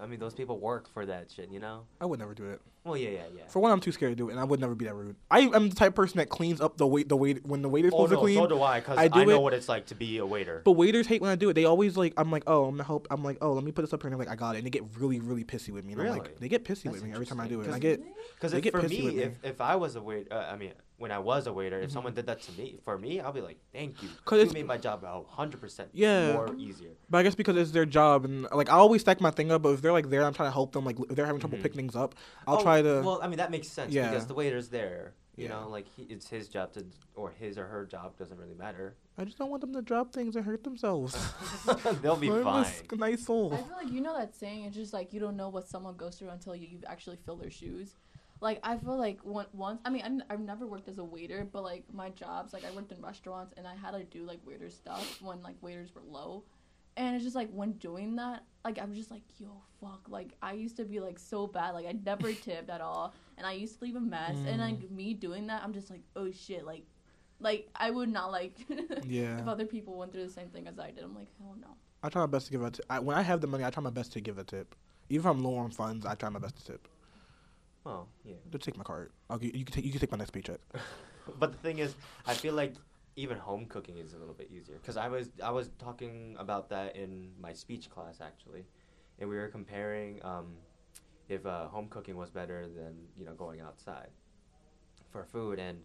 Speaker 1: I mean, those people work for that shit. You know?
Speaker 2: I would never do it.
Speaker 1: Well, yeah, yeah, yeah.
Speaker 2: For one, I'm too scared to do it, and I would never be that rude. I am the type of person that cleans up the wait the wait when the waiter's
Speaker 1: Oh
Speaker 2: supposed to
Speaker 1: no,
Speaker 2: clean.
Speaker 1: so do I because
Speaker 2: I
Speaker 1: I,
Speaker 2: do
Speaker 1: know
Speaker 2: it-
Speaker 1: what it's like to be a waiter.
Speaker 2: But waiters hate when I do it. They always like I'm like, oh, I'm gonna help. I'm like, oh, let me put this up here, and they're like, I got it, and they get really, really pissy with me. And I'm
Speaker 1: Really?
Speaker 2: like, they get pissy
Speaker 1: That's
Speaker 2: with me every time I do it. And I get
Speaker 1: Because
Speaker 2: They get
Speaker 1: for
Speaker 2: pissy
Speaker 1: me,
Speaker 2: with me.
Speaker 1: if if I was a waiter, uh, I mean, when I was a waiter, if
Speaker 2: Mhm.
Speaker 1: someone did that to me, for me, I'll be like, thank you.
Speaker 2: 'Cause
Speaker 1: you
Speaker 2: it's-
Speaker 1: made my job a hundred percent
Speaker 2: Yeah.
Speaker 1: more easier.
Speaker 2: But I guess because it's their job, and like I always stack my thing up. But if they're like there, I'm trying to help them. Like if they're having trouble
Speaker 1: Mhm.
Speaker 2: picking things up, I'll
Speaker 1: Oh,
Speaker 2: try to.
Speaker 1: Well, I mean, that makes sense
Speaker 2: Yeah.
Speaker 1: because the waiter's there. You
Speaker 2: Yeah.
Speaker 1: know, like he, it's his job to, or his or her job doesn't really matter.
Speaker 2: I just don't want them to drop things and hurt themselves.
Speaker 1: They'll be
Speaker 2: I'm a
Speaker 1: fine.
Speaker 2: s- nice soul.
Speaker 3: I feel like you know that saying. It's just like you don't know what someone goes through until you you actually fill their shoes. Like I feel like one, once I mean I'm, I've never worked as a waiter, but like my jobs like I worked in restaurants and I had to do like waiter stuff when like waiters were low, and it's just like when doing that like I'm just like yo fuck like I used to be like so bad like I never tipped at all and I used to leave a mess and like mm. me doing that I'm just like oh shit like like I would not like
Speaker 2: Yeah.
Speaker 3: if other people went through the same thing as I did I'm like hell no.
Speaker 2: I try my best to give a tip. I, when I have the money, I try my best to give a tip. Even if I'm low on funds, I try my best to tip.
Speaker 1: Oh, yeah.
Speaker 2: Just take my card. I'll gi- you can take you can take my next paycheck.
Speaker 1: But the thing is, I feel like even home cooking is a little bit easier because I was I was talking about that in my speech class actually, and we were comparing um, if uh, home cooking was better than you know going outside for food and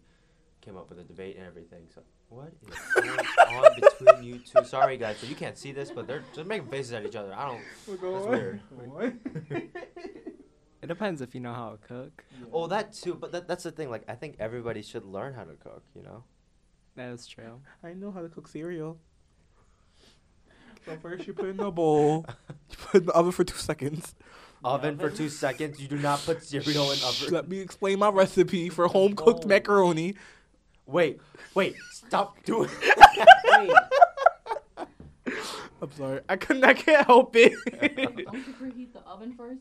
Speaker 1: came up with a debate and everything. So what is going on between you two? Sorry guys, so you can't see this, but they're just making faces at each other. I don't. That's weird.
Speaker 4: It depends if you know how to cook.
Speaker 1: Oh, that too. But that, that's the thing. Like I think everybody should learn how to cook. You know.
Speaker 4: That is true.
Speaker 2: I know how to cook cereal. So first you put in the bowl, you put in the oven for two seconds.
Speaker 1: Oven for two seconds. You do not put cereal in oven.
Speaker 2: Let me explain my recipe for home cooked macaroni.
Speaker 1: Wait, wait, stop doing.
Speaker 4: Wait,
Speaker 2: I'm sorry, I couldn't. I can't help it.
Speaker 3: Don't you preheat the oven first?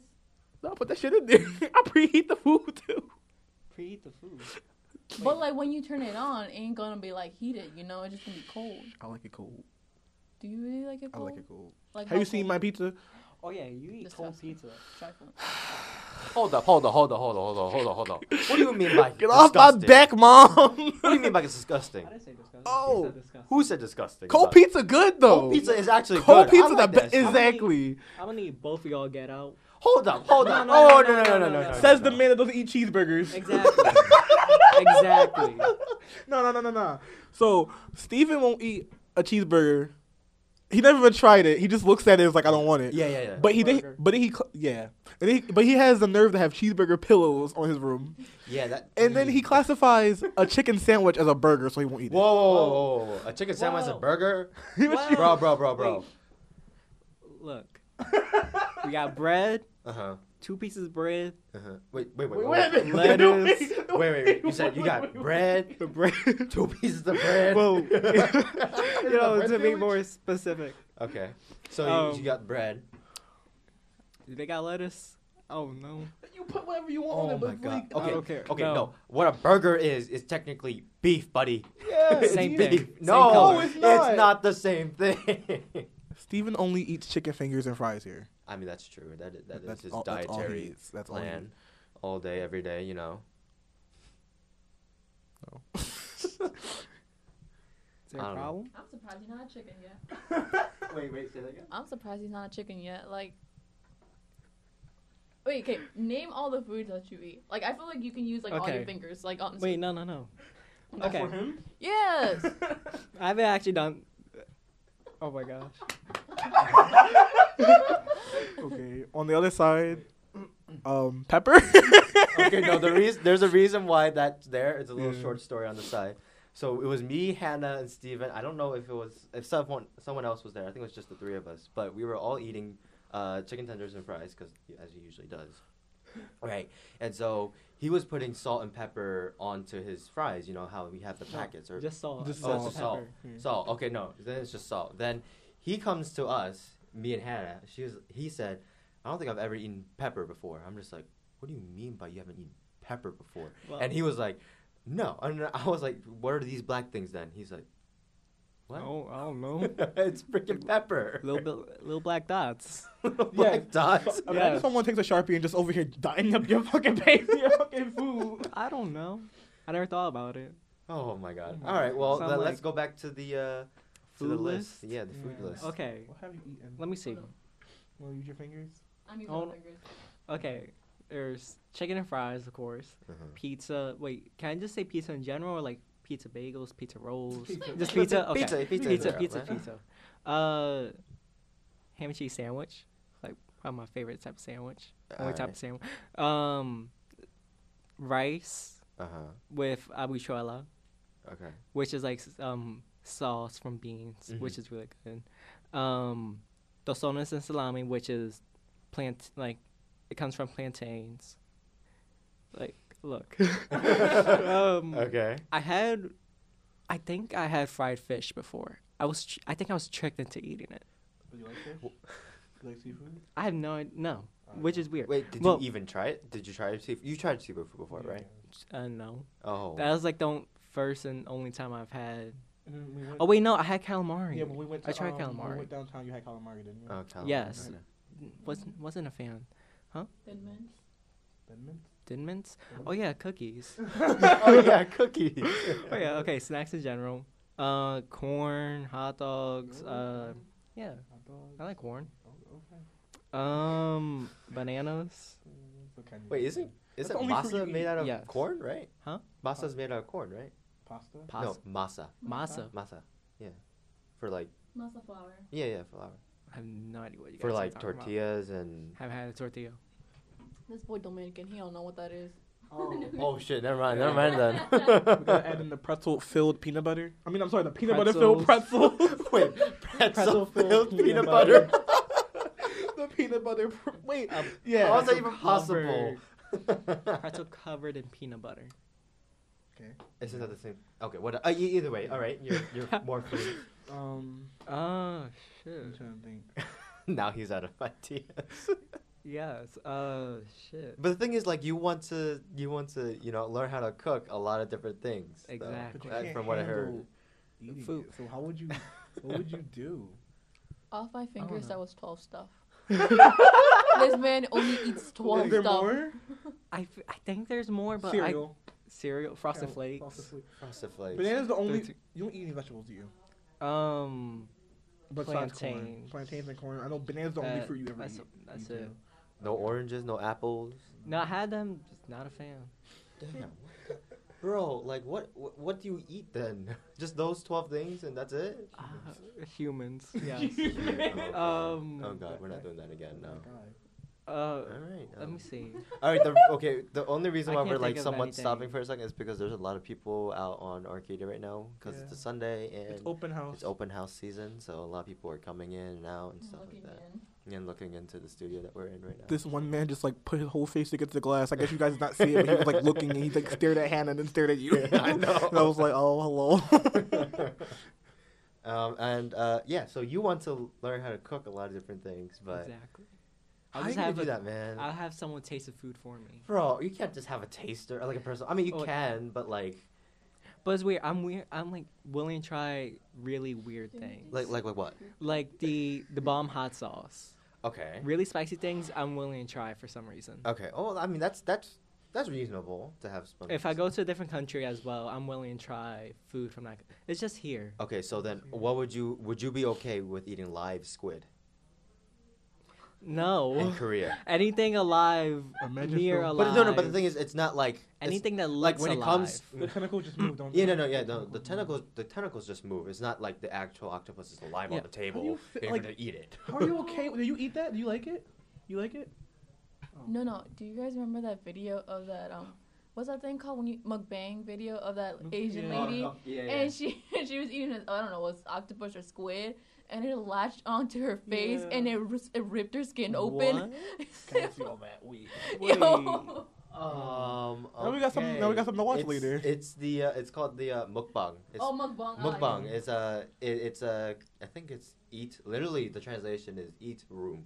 Speaker 2: no, put that shit in there. I preheat the food too.
Speaker 4: preheat the food.
Speaker 3: But like when you turn it on, it ain't gonna be like heated. You know, it's just gonna be cold.
Speaker 2: I like it cold.
Speaker 3: Do you really like it cold?
Speaker 2: I like it cold.
Speaker 3: Like
Speaker 2: Have you
Speaker 3: how
Speaker 2: seen my pizza?
Speaker 4: Oh yeah, you eat cold pizza.
Speaker 3: Trifling.
Speaker 1: Hold up, hold up, hold up, hold up, hold up, hold up, hold up. What do you mean by
Speaker 2: Get off my back, mom.
Speaker 1: What do you mean by it's disgusting?
Speaker 4: I didn't say disgusting.
Speaker 2: Oh.
Speaker 4: Said disgusting.
Speaker 1: Who said disgusting?
Speaker 2: Cold
Speaker 1: about
Speaker 2: pizza good though.
Speaker 1: Cold pizza is actually
Speaker 2: Cold
Speaker 1: good. I
Speaker 2: pizza
Speaker 1: like
Speaker 2: the
Speaker 1: that
Speaker 2: best.
Speaker 1: shit.
Speaker 2: Exactly.
Speaker 4: I'm gonna need both of y'all get out.
Speaker 1: Hold up, hold
Speaker 4: No,
Speaker 1: up.
Speaker 4: no,
Speaker 1: oh
Speaker 4: no,
Speaker 1: no no
Speaker 4: no,
Speaker 1: no no
Speaker 4: no,
Speaker 1: no.
Speaker 4: no,
Speaker 1: no,
Speaker 2: Says
Speaker 1: no.
Speaker 2: the man that doesn't eat cheeseburgers.
Speaker 4: Exactly. Exactly.
Speaker 2: No, no, no, no, no. So Steven won't eat a cheeseburger. He never even tried it. He just looks at it as like I don't want it.
Speaker 1: Yeah yeah yeah.
Speaker 2: But he did.
Speaker 4: Burger.
Speaker 2: But then he, yeah. And he, but he has the nerve to have cheeseburger pillows on his room.
Speaker 1: yeah that.
Speaker 2: And then he classifies a chicken sandwich as a burger, so he won't eat
Speaker 1: Whoa, whoa, whoa, whoa, whoa. A chicken sandwich, as
Speaker 4: a
Speaker 1: burger?
Speaker 4: Whoa.
Speaker 1: Bro, bro, bro, bro.
Speaker 4: Wait. Look, we got bread,
Speaker 1: Uh huh.
Speaker 4: Two pieces of bread,
Speaker 1: Uh huh. Wait, wait, wait,
Speaker 2: Wait,
Speaker 1: wait.
Speaker 2: wait a minute.
Speaker 4: Lettuce.
Speaker 1: Wait, wait, wait. You said you got bread,
Speaker 2: The bread.
Speaker 1: two pieces of bread.
Speaker 4: Whoa.
Speaker 1: you
Speaker 4: you know, to be more specific.
Speaker 1: Okay. So you,
Speaker 4: Um,
Speaker 1: you got bread.
Speaker 4: They got lettuce. Oh no.
Speaker 2: You put whatever you want
Speaker 1: Oh
Speaker 2: on it,
Speaker 1: my
Speaker 2: but
Speaker 1: god.
Speaker 2: like,
Speaker 1: Okay.
Speaker 4: don't care.
Speaker 1: Okay.
Speaker 4: No.
Speaker 1: No. What a burger is is technically beef, buddy.
Speaker 2: yeah. Yeah,
Speaker 1: It's
Speaker 4: Same
Speaker 1: beef.
Speaker 4: thing. Same
Speaker 1: No,
Speaker 4: color.
Speaker 2: it's
Speaker 1: it's
Speaker 2: not.
Speaker 1: not. the same thing.
Speaker 2: Steven only eats chicken fingers and fries here.
Speaker 1: I mean, that's true. That is, that is
Speaker 2: That's
Speaker 1: his
Speaker 2: all- that's all he
Speaker 1: dietary
Speaker 2: eats. That's all he
Speaker 1: plan. All day, every day, you know. No. Oh.
Speaker 4: Is there
Speaker 1: I
Speaker 4: a
Speaker 1: don't know.
Speaker 4: problem?
Speaker 3: I'm surprised he's not a chicken yet.
Speaker 1: wait, wait, say that again.
Speaker 3: I'm surprised he's not a chicken yet. Like, wait, okay. Name all the foods that you eat. Like, I feel like you can use like all your fingers, like on.
Speaker 4: Wait, no, no, no.
Speaker 2: Oh,
Speaker 4: Okay.
Speaker 2: for him?
Speaker 3: Yes.
Speaker 4: I haven't actually done. Oh my gosh.
Speaker 2: Okay. On the other side, um, pepper.
Speaker 1: okay, no, the reason there's a reason why that's there. It's a little
Speaker 2: Yeah.
Speaker 1: short story on the side. So it was me, Hannah, and Steven. I don't know if it was if someone someone else was there. I think it was just the three of us. But we were all eating uh, chicken tenders and fries because as he usually does. Right, and so he was putting salt and pepper onto his fries. You know how we have the packets or
Speaker 4: Just salt.
Speaker 2: Just
Speaker 1: Oh,
Speaker 2: salt.
Speaker 1: just salt.
Speaker 4: Pepper.
Speaker 2: Yeah.
Speaker 1: Salt. Okay, no. Then it's just salt. Then he comes to us, me and Hannah. She was. He said, "I don't think I've ever eaten pepper before." I'm just like, "What do you mean by you haven't eaten pepper before?"
Speaker 4: Well,
Speaker 1: and he was like, "No." And I was like, "What are these black things then?" He's like, "What?"
Speaker 4: Oh, I don't know.
Speaker 1: it's freaking pepper.
Speaker 4: little bit, little black dots.
Speaker 1: black dots.
Speaker 2: Imagine
Speaker 4: Yeah.
Speaker 2: someone takes a sharpie and just over here dyeing up your fucking paper, your fucking food.
Speaker 4: I don't know. I never thought about it.
Speaker 1: Oh my god.
Speaker 2: Oh my
Speaker 1: All right. Well,
Speaker 4: Sound
Speaker 1: then let's go back to the uh, to
Speaker 4: Food
Speaker 1: the
Speaker 4: list?
Speaker 1: list. Yeah, the food
Speaker 2: Yeah.
Speaker 1: list.
Speaker 4: Okay,
Speaker 2: What have you eaten?
Speaker 4: let me see.
Speaker 3: Hold
Speaker 2: Want use your fingers?
Speaker 3: I'm using
Speaker 4: Oh.
Speaker 3: my fingers.
Speaker 4: Okay, there's chicken and fries, of course.
Speaker 1: Uh-huh.
Speaker 4: Pizza. Wait, can I just say pizza in general, or like pizza bagels, pizza rolls?
Speaker 2: Pizza.
Speaker 4: Just pizza. Okay.
Speaker 1: Pizza, pizza,
Speaker 4: pizza,
Speaker 1: in
Speaker 4: pizza,
Speaker 1: general,
Speaker 4: pizza. Uh, ham and cheese sandwich, like probably my favorite type of sandwich. Only type
Speaker 1: Alright.
Speaker 4: of sandwich. Um, rice
Speaker 1: Uh huh.
Speaker 4: with habichuela,
Speaker 1: Okay.
Speaker 4: which is like s- um sauce from beans, which
Speaker 1: Mhm.
Speaker 4: is really good. Um, tostones and salami, which is plant like it comes from plantains. Like, look. um,
Speaker 1: Okay.
Speaker 4: I had, I think I had fried fish before. I was, tr- I think I was tricked into eating it.
Speaker 2: Do you like fish?
Speaker 1: W-
Speaker 2: You like seafood?
Speaker 4: I have no, id- no, which is weird.
Speaker 1: Wait, did
Speaker 4: Well-
Speaker 1: you even try it? Did you try seafood? You tried seafood before, right?
Speaker 4: Uh, no,
Speaker 1: Oh.
Speaker 4: that was like the first and only time I've had.
Speaker 2: And then we
Speaker 4: Oh wait, no, I had calamari.
Speaker 2: Yeah, when we went. To,
Speaker 4: I tried
Speaker 2: um,
Speaker 4: calamari.
Speaker 2: We went downtown. You had calamari, didn't you?
Speaker 1: Oh, calamari,
Speaker 4: Yes. wasn't wasn't a fan.
Speaker 3: Thin mints.
Speaker 2: Bedman?
Speaker 4: Thin mints. Oh yeah, cookies.
Speaker 1: oh yeah, cookies.
Speaker 4: oh yeah, okay, snacks in general. Uh, corn, hot dogs. Uh, yeah,
Speaker 2: Hot dogs?
Speaker 4: I like corn.
Speaker 2: Oh, okay.
Speaker 4: Um, bananas.
Speaker 2: Mm, so can you-
Speaker 1: Wait, isn't
Speaker 2: That's
Speaker 1: isn't
Speaker 2: the only fruit
Speaker 1: masa made out of
Speaker 4: Yes.
Speaker 1: corn, right?
Speaker 4: Huh?
Speaker 1: Masa's made out of corn, right?
Speaker 2: Pasta?
Speaker 4: Pasta.
Speaker 1: No, masa.
Speaker 4: Masa.
Speaker 1: Masa. Yeah. For like
Speaker 3: Masa flour.
Speaker 1: yeah, yeah, flour.
Speaker 4: I have no idea what you guys
Speaker 1: For
Speaker 4: are
Speaker 1: like
Speaker 4: talking about.
Speaker 1: tortillas and
Speaker 4: Have had a tortilla.
Speaker 3: This boy Dominican, he don't know what that is.
Speaker 2: Oh.
Speaker 1: Oh shit, never mind, never mind then.
Speaker 2: we gotta add in the pretzel filled peanut butter. I mean, I'm sorry, the peanut butter filled pretzel.
Speaker 1: Wait, pretzel
Speaker 2: Pretzel-filled peanut
Speaker 1: peanut
Speaker 2: butter.
Speaker 1: butter.
Speaker 2: the peanut butter. Pr- wait,
Speaker 4: Um,
Speaker 2: yeah.
Speaker 1: How is that even possible?
Speaker 4: Pretzel covered in peanut butter.
Speaker 2: Okay.
Speaker 1: Isn't that the same? Okay, what? Uh, e- either way, all right. You're you're more food.
Speaker 2: Um,
Speaker 4: Oh
Speaker 2: I'm trying to think.
Speaker 1: now he's out of ideas.
Speaker 4: Yes. Uh shit.
Speaker 1: But the thing is, like, you want to, you want to, you know, learn how to cook a lot of different things. so,
Speaker 4: Exactly.
Speaker 2: But you
Speaker 1: uh,
Speaker 2: can't
Speaker 1: from what I heard.
Speaker 2: handle eating
Speaker 4: Food.
Speaker 2: it. So how would you? What would you do?
Speaker 3: Off my fingers, that was 12 stuff. this man only eats 12
Speaker 2: Is there
Speaker 3: stuff.
Speaker 2: more?
Speaker 4: I, f- I think there's more, but
Speaker 2: Cereal.
Speaker 4: I cereal frosted
Speaker 2: Yeah,
Speaker 4: flakes.
Speaker 2: Frosted Flakes.
Speaker 1: Frosted flakes.
Speaker 2: Banana's the only.
Speaker 4: Thirteen.
Speaker 2: You don't eat any vegetables, do you?
Speaker 4: Um,
Speaker 2: Besides corn.
Speaker 4: Plantains.
Speaker 2: Plantains and corn. I know bananas the only
Speaker 4: that-
Speaker 2: fruit you ever
Speaker 4: that's,
Speaker 2: eat.
Speaker 4: That's
Speaker 2: Me
Speaker 4: it.
Speaker 2: too.
Speaker 1: No oranges, no apples.
Speaker 4: No, I had them. Just not a fan.
Speaker 1: Damn. Bro, like, what, what, what do you eat then? Just those twelve things, and that's it?
Speaker 4: Uh, humans. Yes.
Speaker 1: oh, God.
Speaker 4: Um,
Speaker 1: oh God, we're not doing that again. No.
Speaker 4: Uh,
Speaker 1: All right.
Speaker 4: let
Speaker 1: um,
Speaker 4: me see.
Speaker 1: All right. The, okay. The only reason
Speaker 4: I
Speaker 1: why we're like
Speaker 4: think of
Speaker 1: somewhat stopping for a second is because there's a lot of people out on Arcadia right now because it's a Sunday and
Speaker 2: It's open house.
Speaker 1: it's open house season, so a lot of people are coming in and out and stuff like that,
Speaker 3: in.
Speaker 1: and looking into the studio that we're in right now.
Speaker 2: This one man just like put his whole face against the glass. I guess you guys did not see it, but he was like looking and he like stared at Hannah and then stared at you.
Speaker 1: I know.
Speaker 2: and I was like, oh, hello.
Speaker 1: um, and uh, yeah, so you want to learn how to cook a lot of different things, but
Speaker 4: exactly.
Speaker 1: How
Speaker 4: I'll
Speaker 1: are you
Speaker 4: just
Speaker 1: gonna
Speaker 4: have
Speaker 1: do that, man?
Speaker 4: I'll have someone taste the food for me.
Speaker 1: Bro, you can't just have a taster or like a person. I mean, you
Speaker 4: Oh,
Speaker 1: can, but like,
Speaker 4: But it's weird. I'm weird. I'm like willing to try really weird things.
Speaker 1: Like like like what?
Speaker 4: like the the bomb hot sauce.
Speaker 1: Okay.
Speaker 4: Really spicy things. I'm willing to try for some reason.
Speaker 1: Okay. Oh, I mean that's that's that's reasonable to have. Some
Speaker 4: If I go to a different country as well, I'm willing to try food from that. It's just here.
Speaker 1: Okay, so then what would you would you be okay with eating live squid in Korea?
Speaker 4: Anything alive,
Speaker 2: Imagine
Speaker 4: near
Speaker 2: so-
Speaker 4: alive.
Speaker 1: But no, no. But the thing is, it's not like it's-
Speaker 4: anything that
Speaker 1: like
Speaker 4: looks
Speaker 1: when it
Speaker 4: alive.
Speaker 1: comes.
Speaker 2: The tentacles just moved on.
Speaker 1: Yeah, no, no, yeah, no. The tentacles, the tentacles just move. It's not like the actual octopus is alive
Speaker 4: Yeah.
Speaker 1: on the table.
Speaker 2: How do you fi-
Speaker 1: They're
Speaker 2: like-
Speaker 1: gonna eat it.
Speaker 2: Are you okay? Do you eat that? Do you like it? You like it?
Speaker 3: No, no. Do you guys remember that video of that um, what's that thing called when you mukbang video of that Asian
Speaker 2: yeah.
Speaker 3: lady?
Speaker 1: yeah,
Speaker 3: And she she was eating a, I don't know, was octopus or squid, and it latched onto her face
Speaker 2: Yeah.
Speaker 3: and it it ripped her skin open.
Speaker 4: What?
Speaker 2: Can't see all that. Wait.
Speaker 3: Yo.
Speaker 1: Um.
Speaker 2: Now we got some. Now we got something to watch
Speaker 1: it's,
Speaker 2: later.
Speaker 1: It's the. Uh, it's called the uh, mukbang. It's
Speaker 3: oh mukbang.
Speaker 1: mukbang.
Speaker 3: yeah.
Speaker 1: It's a. It, it's a. I think it's eat. Literally, the translation is eat room.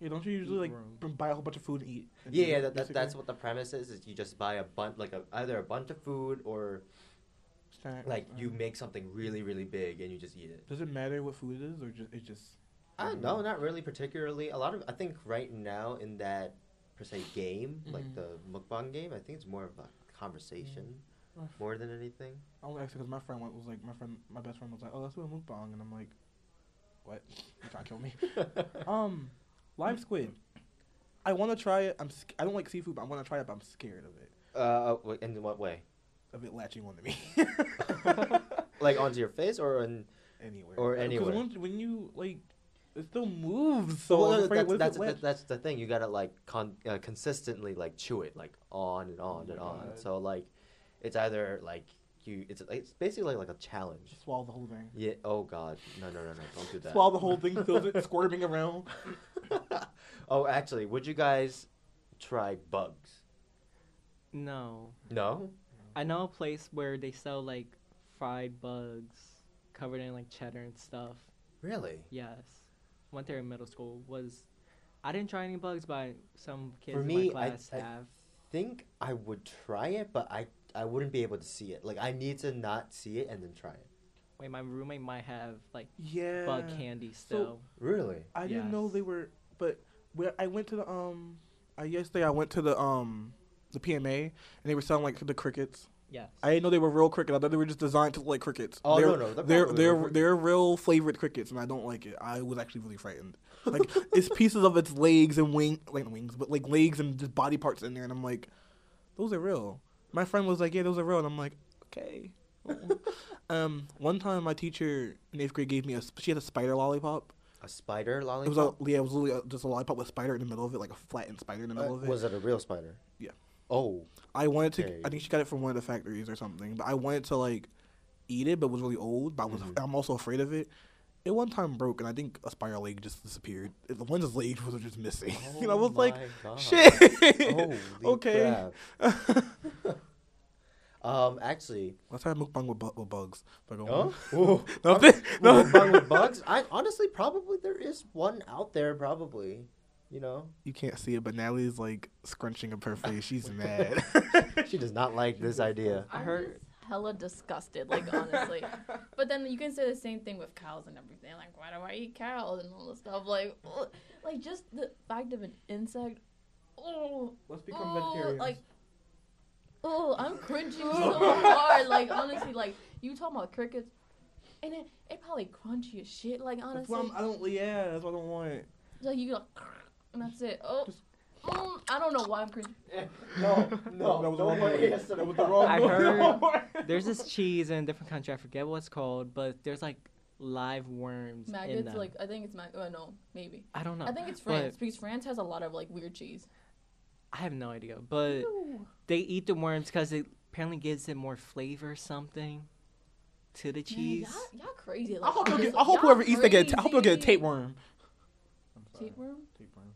Speaker 2: Yeah, don't you usually like
Speaker 4: Room.
Speaker 2: buy a whole bunch of food and eat? and
Speaker 1: Yeah,
Speaker 2: eat
Speaker 1: yeah.
Speaker 2: it,
Speaker 1: That, that, that's what the premise is. Is you just buy a bunch, like a either a bunch of food or
Speaker 2: Snack.
Speaker 1: like you
Speaker 2: Uh,
Speaker 1: make something really really big and you just eat it.
Speaker 2: Does it matter what food it is, or just it just?
Speaker 1: Uh, no, not really particularly. A lot of I think right now in that per se game, like
Speaker 2: Mhm.
Speaker 1: the mukbang game, I think it's more of a conversation
Speaker 2: Mm.
Speaker 1: more than anything.
Speaker 2: I only asked because my friend went- was like, my friend, my best friend was like, oh, let's do a mukbang, and I'm like, what? You trying to kill me? um, live squid. I want to try it. I'm. sc- I don't like seafood, but I want to try it. But I'm scared of it.
Speaker 1: uh, wh- in what way?
Speaker 2: Of it latching onto me.
Speaker 1: Like onto your face or in?
Speaker 2: anywhere.
Speaker 1: Or
Speaker 2: Because
Speaker 1: anywhere.
Speaker 2: when, when you like, it still moves. So
Speaker 1: Well,
Speaker 2: I'm
Speaker 1: no, that's, that's,
Speaker 2: it
Speaker 1: the, that's the thing. You gotta like con- uh, consistently like chew it like on and on
Speaker 2: Oh
Speaker 1: and on.
Speaker 2: God.
Speaker 1: So like, it's either like you. It's it's basically like a challenge.
Speaker 2: swallow the whole thing.
Speaker 1: Yeah. Oh God. No no no no. Don't do that.
Speaker 2: Swallow the whole thing, feels it squirming around.
Speaker 1: oh, actually, would you guys try bugs?
Speaker 4: No.
Speaker 1: No.
Speaker 4: I know a place where they sell like fried bugs covered in like cheddar and stuff.
Speaker 1: Really?
Speaker 4: Yes. Went there in middle school. Was I didn't try any bugs, but some kids
Speaker 1: For
Speaker 4: in
Speaker 1: me,
Speaker 4: my class
Speaker 1: I-
Speaker 4: have.
Speaker 1: Think I would try it, but I I wouldn't be able to see it. Like I need to not see it and then try it.
Speaker 4: Wait, my roommate might have like
Speaker 2: Yeah.
Speaker 4: bug candy still.
Speaker 1: Really?
Speaker 2: I didn't know they were, but where I went to the um, I yesterday I went to the um, the PMA and they were selling like the crickets.
Speaker 4: yes.
Speaker 2: I didn't know they were real crickets. I thought they were just designed to look like crickets.
Speaker 1: Oh
Speaker 2: they're,
Speaker 1: no no.
Speaker 2: They're
Speaker 1: probably
Speaker 2: they're
Speaker 1: were-
Speaker 2: they're real flavored crickets, and I don't like it. I was actually really frightened. Like it's pieces of its legs and wing, like wings, but like legs and just body parts in there, and I'm like, those are real. My friend was like, yeah, those are real, and I'm like, okay. um, one time my teacher in eighth grade gave me a. She had a spider lollipop.
Speaker 1: a spider
Speaker 2: It
Speaker 1: lollipop.
Speaker 2: was a yeah, it was literally a, just a lollipop with a spider in the middle of it, like a flattened spider in the middle
Speaker 1: Uh,
Speaker 2: of it.
Speaker 1: was it a real spider?
Speaker 2: Yeah.
Speaker 1: Oh.
Speaker 2: I wanted to.
Speaker 1: Okay.
Speaker 2: I think she got it from one of the factories or something. But I wanted to like eat it, but it was really old. But I was.
Speaker 1: Mhm.
Speaker 2: I'm also afraid of it. It one time broke, and I think a spider leg just disappeared. The one's leg was just missing. you know, I
Speaker 1: Oh
Speaker 2: was like,
Speaker 1: God.
Speaker 2: shit. Okay.
Speaker 1: Um, actually,
Speaker 2: Let's have mukbang with, bu- with bugs. But
Speaker 1: oh. Ooh.
Speaker 2: Nothing. No.
Speaker 1: Mukbang with bugs. I honestly probably there is one out there. Probably, you know.
Speaker 2: You can't see it, but Natalie's like scrunching up her face. She's mad.
Speaker 1: she does not like this idea.
Speaker 4: I heard-
Speaker 3: hella disgusted, like honestly. but then you can say the same thing with cows and everything. Like, why do I eat cows and all this stuff? Like, ugh. like just the fact of an insect. Oh,
Speaker 2: Let's become
Speaker 3: oh, like, oh, I'm cringing so hard. Like honestly, like you talking about crickets, and it it probably crunchy as shit. Like
Speaker 2: That's
Speaker 3: honestly,
Speaker 2: why I'm, I don't. Yeah, that's what I don't want.
Speaker 3: like you go, and that's it. Oh,
Speaker 2: Just-
Speaker 3: mm, I don't know why I'm cringing.
Speaker 1: No, no,
Speaker 2: that was the wrong
Speaker 1: worry,
Speaker 2: word. That was the wrong
Speaker 4: I
Speaker 2: word.
Speaker 4: heard There's this cheese in a different country. I forget what it's called, but there's like live worms in
Speaker 3: Maggots,
Speaker 4: them.
Speaker 3: like I think it's mag. Oh no, maybe.
Speaker 4: I don't know.
Speaker 3: I think it's
Speaker 4: but
Speaker 3: France because France has a lot of like weird cheese.
Speaker 4: I have no idea, but they eat the worms because it apparently gives it more flavor, or something, to the cheese.
Speaker 3: Man, y'all, y'all crazy.
Speaker 2: I hope, you'll get, I hope
Speaker 3: y'all
Speaker 2: whoever eats they get. I hope you'll get a
Speaker 3: crazy.
Speaker 2: tapeworm.
Speaker 3: Tapeworm?
Speaker 2: Tapeworm.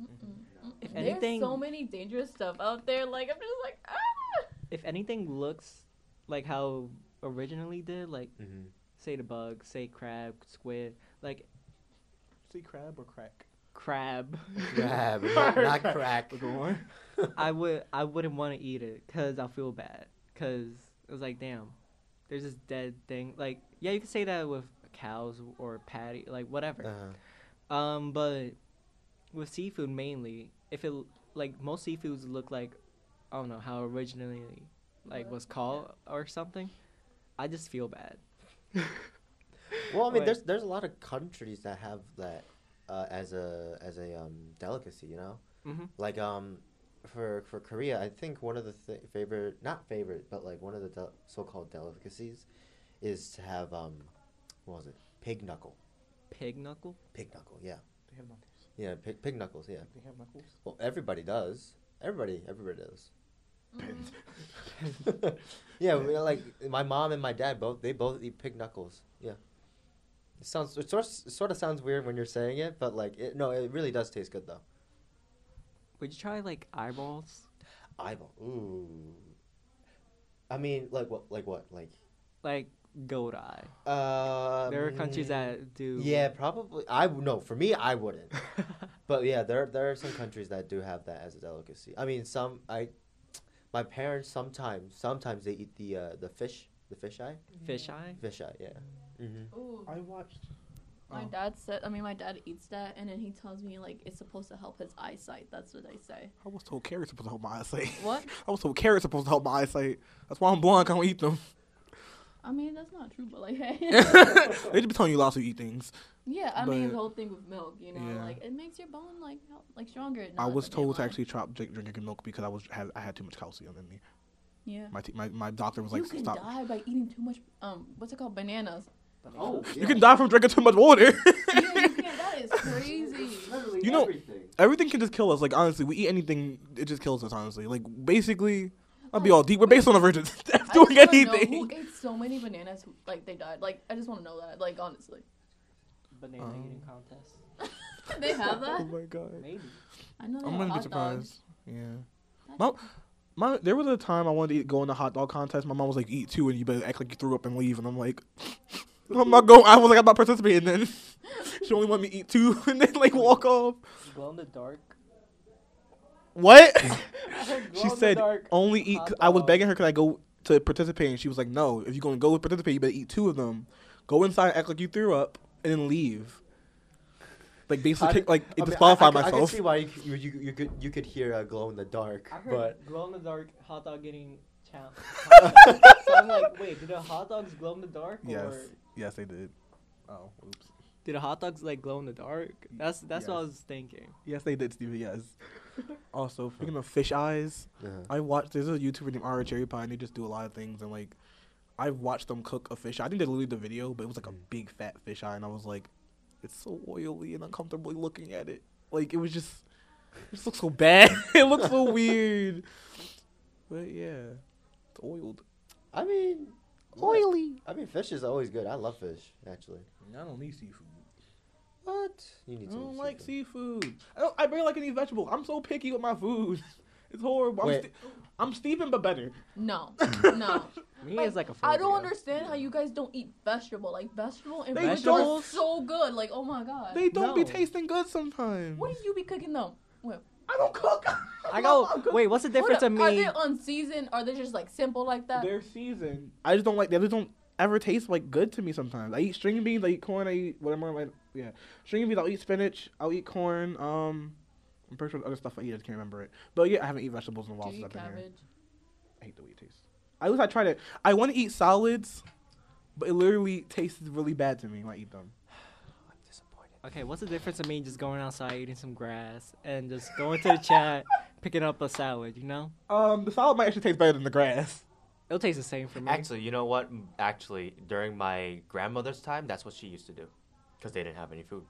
Speaker 3: Mm-mm.
Speaker 4: If
Speaker 3: There's
Speaker 4: anything-
Speaker 3: so many dangerous stuff out there. Like I'm just like ah.
Speaker 4: If anything looks like how originally did, like
Speaker 1: Mhm.
Speaker 4: say the bug, say crab, squid, like
Speaker 2: Sea crab or crack?
Speaker 4: crab,
Speaker 1: Crab, not, not crack.
Speaker 2: Go on.
Speaker 4: I would I wouldn't want to eat it because I'll feel bad because it was like, damn, there's this dead thing. Like, yeah, you could say that with cows or patty, like whatever.
Speaker 1: Uh,
Speaker 4: Um, but with seafood mainly, if it like most seafoods look like, I don't know how originally like was called or something, I just feel bad.
Speaker 1: well, I mean,
Speaker 4: Like-
Speaker 1: there's there's a lot of countries that have that uh, as a as a um, delicacy. You know,
Speaker 4: Mm-hmm.
Speaker 1: like um, for for Korea, I think one of the th- favorite, not favorite, but like one of the del- so-called delicacies, is to have um, what was it? Pig knuckle.
Speaker 4: Pig knuckle.
Speaker 1: Pig knuckle. Yeah.
Speaker 2: They have knuckles.
Speaker 1: Yeah. Pig, pig knuckles. Yeah.
Speaker 2: They have knuckles.
Speaker 1: Well, everybody does. Everybody, everybody does.
Speaker 3: Mm.
Speaker 1: yeah, we, like my mom and my dad both they both eat pig knuckles. Yeah. It sounds it sort of, it sort of sounds weird when you're saying it, but like it, no, it really does taste good though.
Speaker 4: Would you try like eyeballs?
Speaker 1: Eyeball. Ooh. I mean, like what? Like what? Like.
Speaker 4: Like goat eye.
Speaker 1: Uh,
Speaker 4: there are countries that do.
Speaker 1: Yeah, probably. I no. For me, I wouldn't. But yeah, there there are some countries that do have that as a delicacy. I mean, some I, my parents sometimes sometimes they eat the uh, the fish the fish eye
Speaker 4: Fish eye.
Speaker 1: fish eye yeah. Mm-hmm.
Speaker 3: Ooh.
Speaker 2: I watched.
Speaker 3: My
Speaker 2: oh.
Speaker 3: dad said, I mean, my dad eats that, and then he tells me, like, it's supposed to help his eyesight. That's what they say.
Speaker 2: I was told carrots supposed to help my eyesight.
Speaker 3: What?
Speaker 2: I was told carrots supposed to help my eyesight. That's why I'm blind. I don't eat them.
Speaker 3: I mean, that's not true, but, like, hey.
Speaker 2: they just be telling you lots to eat things.
Speaker 3: yeah, I mean, the whole thing with milk, you know,
Speaker 2: Yeah.
Speaker 3: like, it makes your bone, like, hel- like stronger.
Speaker 2: I was told to actually stop drinking milk because I was had I had too much calcium in me.
Speaker 3: Yeah.
Speaker 2: My t- my, my doctor was like,
Speaker 3: you can
Speaker 2: stop.
Speaker 3: die by eating too much, um, what's it called? Bananas.
Speaker 1: Oh,
Speaker 2: You can die from drinking too much water.
Speaker 3: yeah, you can. That is crazy.
Speaker 1: Literally
Speaker 2: You know-
Speaker 1: everything.
Speaker 2: Everything can just kill us. Like honestly, we eat anything, it just kills us. Honestly, like basically, I'll be all deep. We're based on the virgin
Speaker 3: I
Speaker 2: doing
Speaker 3: just wanna know
Speaker 2: anything.
Speaker 3: who ate so many bananas, who, like, they died. Like, I just want to know that, like, honestly.
Speaker 4: Banana
Speaker 2: Um,
Speaker 4: eating contest.
Speaker 3: they have that.
Speaker 2: Oh my god.
Speaker 4: Maybe.
Speaker 3: I know.
Speaker 2: I'm gonna be surprised.
Speaker 3: dogs.
Speaker 2: Yeah.
Speaker 3: That's-
Speaker 2: Mom- My there was a time I wanted to eat, go in the hot dog contest. My mom was like, "Eat two, and you better act like you threw up and leave." And I'm like, "I'm not going." I was like, "I'm not participating." Then she only wanted me to eat two, and then like walk off.
Speaker 4: Glow in the dark.
Speaker 2: What? She said
Speaker 4: dark
Speaker 2: only eat. I was begging her, "Could I go to participate?" And she was like, "No. If you're gonna go with participate, you better eat two of them. Go inside, act like you threw up, and then leave." Like basically,
Speaker 1: I-
Speaker 2: kick, like
Speaker 1: I
Speaker 2: it
Speaker 1: mean,
Speaker 2: disqualify
Speaker 1: I, I, could- I can see why you, you, you, you could you could hear a glow in the dark,
Speaker 4: I've heard
Speaker 1: but
Speaker 4: glow in the dark hot dog getting challenged. so I'm like, wait, did the hot dogs glow in the dark?
Speaker 2: Yes.
Speaker 4: Or
Speaker 2: Yes, they did. Oh, oops.
Speaker 4: did the hot dogs like glow in the dark? That's that's what I was thinking.
Speaker 2: Yes, they did, Stevie. Yes. Also, speaking of fish eyes, I watched. There's a YouTuber named Ara Cherry Pie, and they just do a lot of things. And like, I watched them cook a fish. eye. I think they deleted the video, but it was like a
Speaker 1: Mm.
Speaker 2: big fat fish eye, and I was like, it's so oily and uncomfortably looking at it. Like it was just, it just looks so bad. it looks so weird. But yeah, it's oiled.
Speaker 1: I mean,
Speaker 2: Oily.
Speaker 1: I mean, fish is always good. I love fish, actually.
Speaker 2: I don't need seafood.
Speaker 1: What? You
Speaker 2: I
Speaker 1: need some
Speaker 2: don't like
Speaker 1: seafood.
Speaker 2: seafood. I, don't, I barely like any vegetable. I'm so picky with my food. It's horrible. I'm,
Speaker 1: Wait.
Speaker 2: Ste- I'm Steven, but better.
Speaker 3: No, no.
Speaker 4: Me
Speaker 3: Like,
Speaker 4: is like a.
Speaker 3: I don't understand how you guys don't eat vegetable. Like vegetable and
Speaker 2: They
Speaker 3: vegetables are so good. Like oh my god.
Speaker 2: They don't be tasting good sometimes.
Speaker 3: what do you be cooking them? with?
Speaker 2: I don't cook.
Speaker 4: I go. Wait, what's the difference
Speaker 3: What
Speaker 4: of
Speaker 3: are, are
Speaker 4: me?
Speaker 3: they unseasoned? Are they just like simple like that?
Speaker 2: They're seasoned. I just don't like. They just don't ever taste like good to me. Sometimes I eat string beans. I eat corn. I eat whatever. Like yeah, string beans. I'll eat spinach. I'll eat corn. Um, I'm pretty sure other stuff I eat. I just can't remember it. But yeah, I haven't eaten vegetables in a
Speaker 3: Do
Speaker 2: while
Speaker 3: you
Speaker 2: since
Speaker 3: eat
Speaker 2: I've been here.
Speaker 3: cabbage?
Speaker 2: I hate the way it tastes. At least I tried it. I want to eat solids, but it literally tastes really bad to me when I eat them.
Speaker 1: I'm disappointed.
Speaker 4: Okay, what's the difference of me just going outside eating some grass and just going to the chat picking up a salad? You know,
Speaker 2: Um, the salad might actually taste better than the grass.
Speaker 4: it'll taste the same for me.
Speaker 1: Actually, you know what? Actually, during my grandmother's time, that's what she used to do, because they didn't have any food.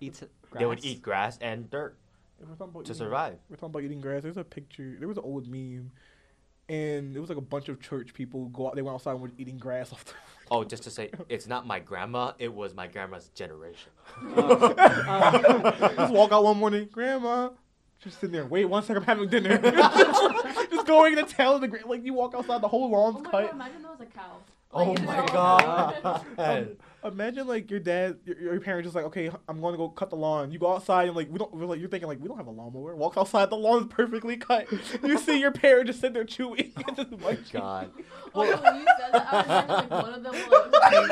Speaker 4: eat grass.
Speaker 1: They would eat grass and dirt
Speaker 2: If we're talking about
Speaker 1: to
Speaker 2: eating-
Speaker 1: survive.
Speaker 2: We're talking about eating grass. There's a picture. There was an old meme, and it was like a bunch of church people go out. They went outside and were eating grass off the.
Speaker 1: Oh, just to say, it's not my grandma. It was my grandma's generation.
Speaker 2: Uh, just walk out one morning, Grandma. Just sitting there. Wait one second, I'm having dinner. just going to tell the gra- like you walk outside, the whole
Speaker 3: Oh
Speaker 2: lawn's
Speaker 3: my
Speaker 2: cut.
Speaker 3: god! Imagine there was a cow.
Speaker 1: Oh my
Speaker 3: no.
Speaker 1: god.
Speaker 2: Imagine like your dad, your, your parents just like, okay, I'm going to go cut the lawn. You go outside and like we don't, we're like you're thinking like we don't have a lawnmower. Walks outside, the lawn is perfectly cut. you see your parent just sitting there chewing. and just munching.
Speaker 1: God.
Speaker 3: Oh, when you said that, I was like, one of them was like,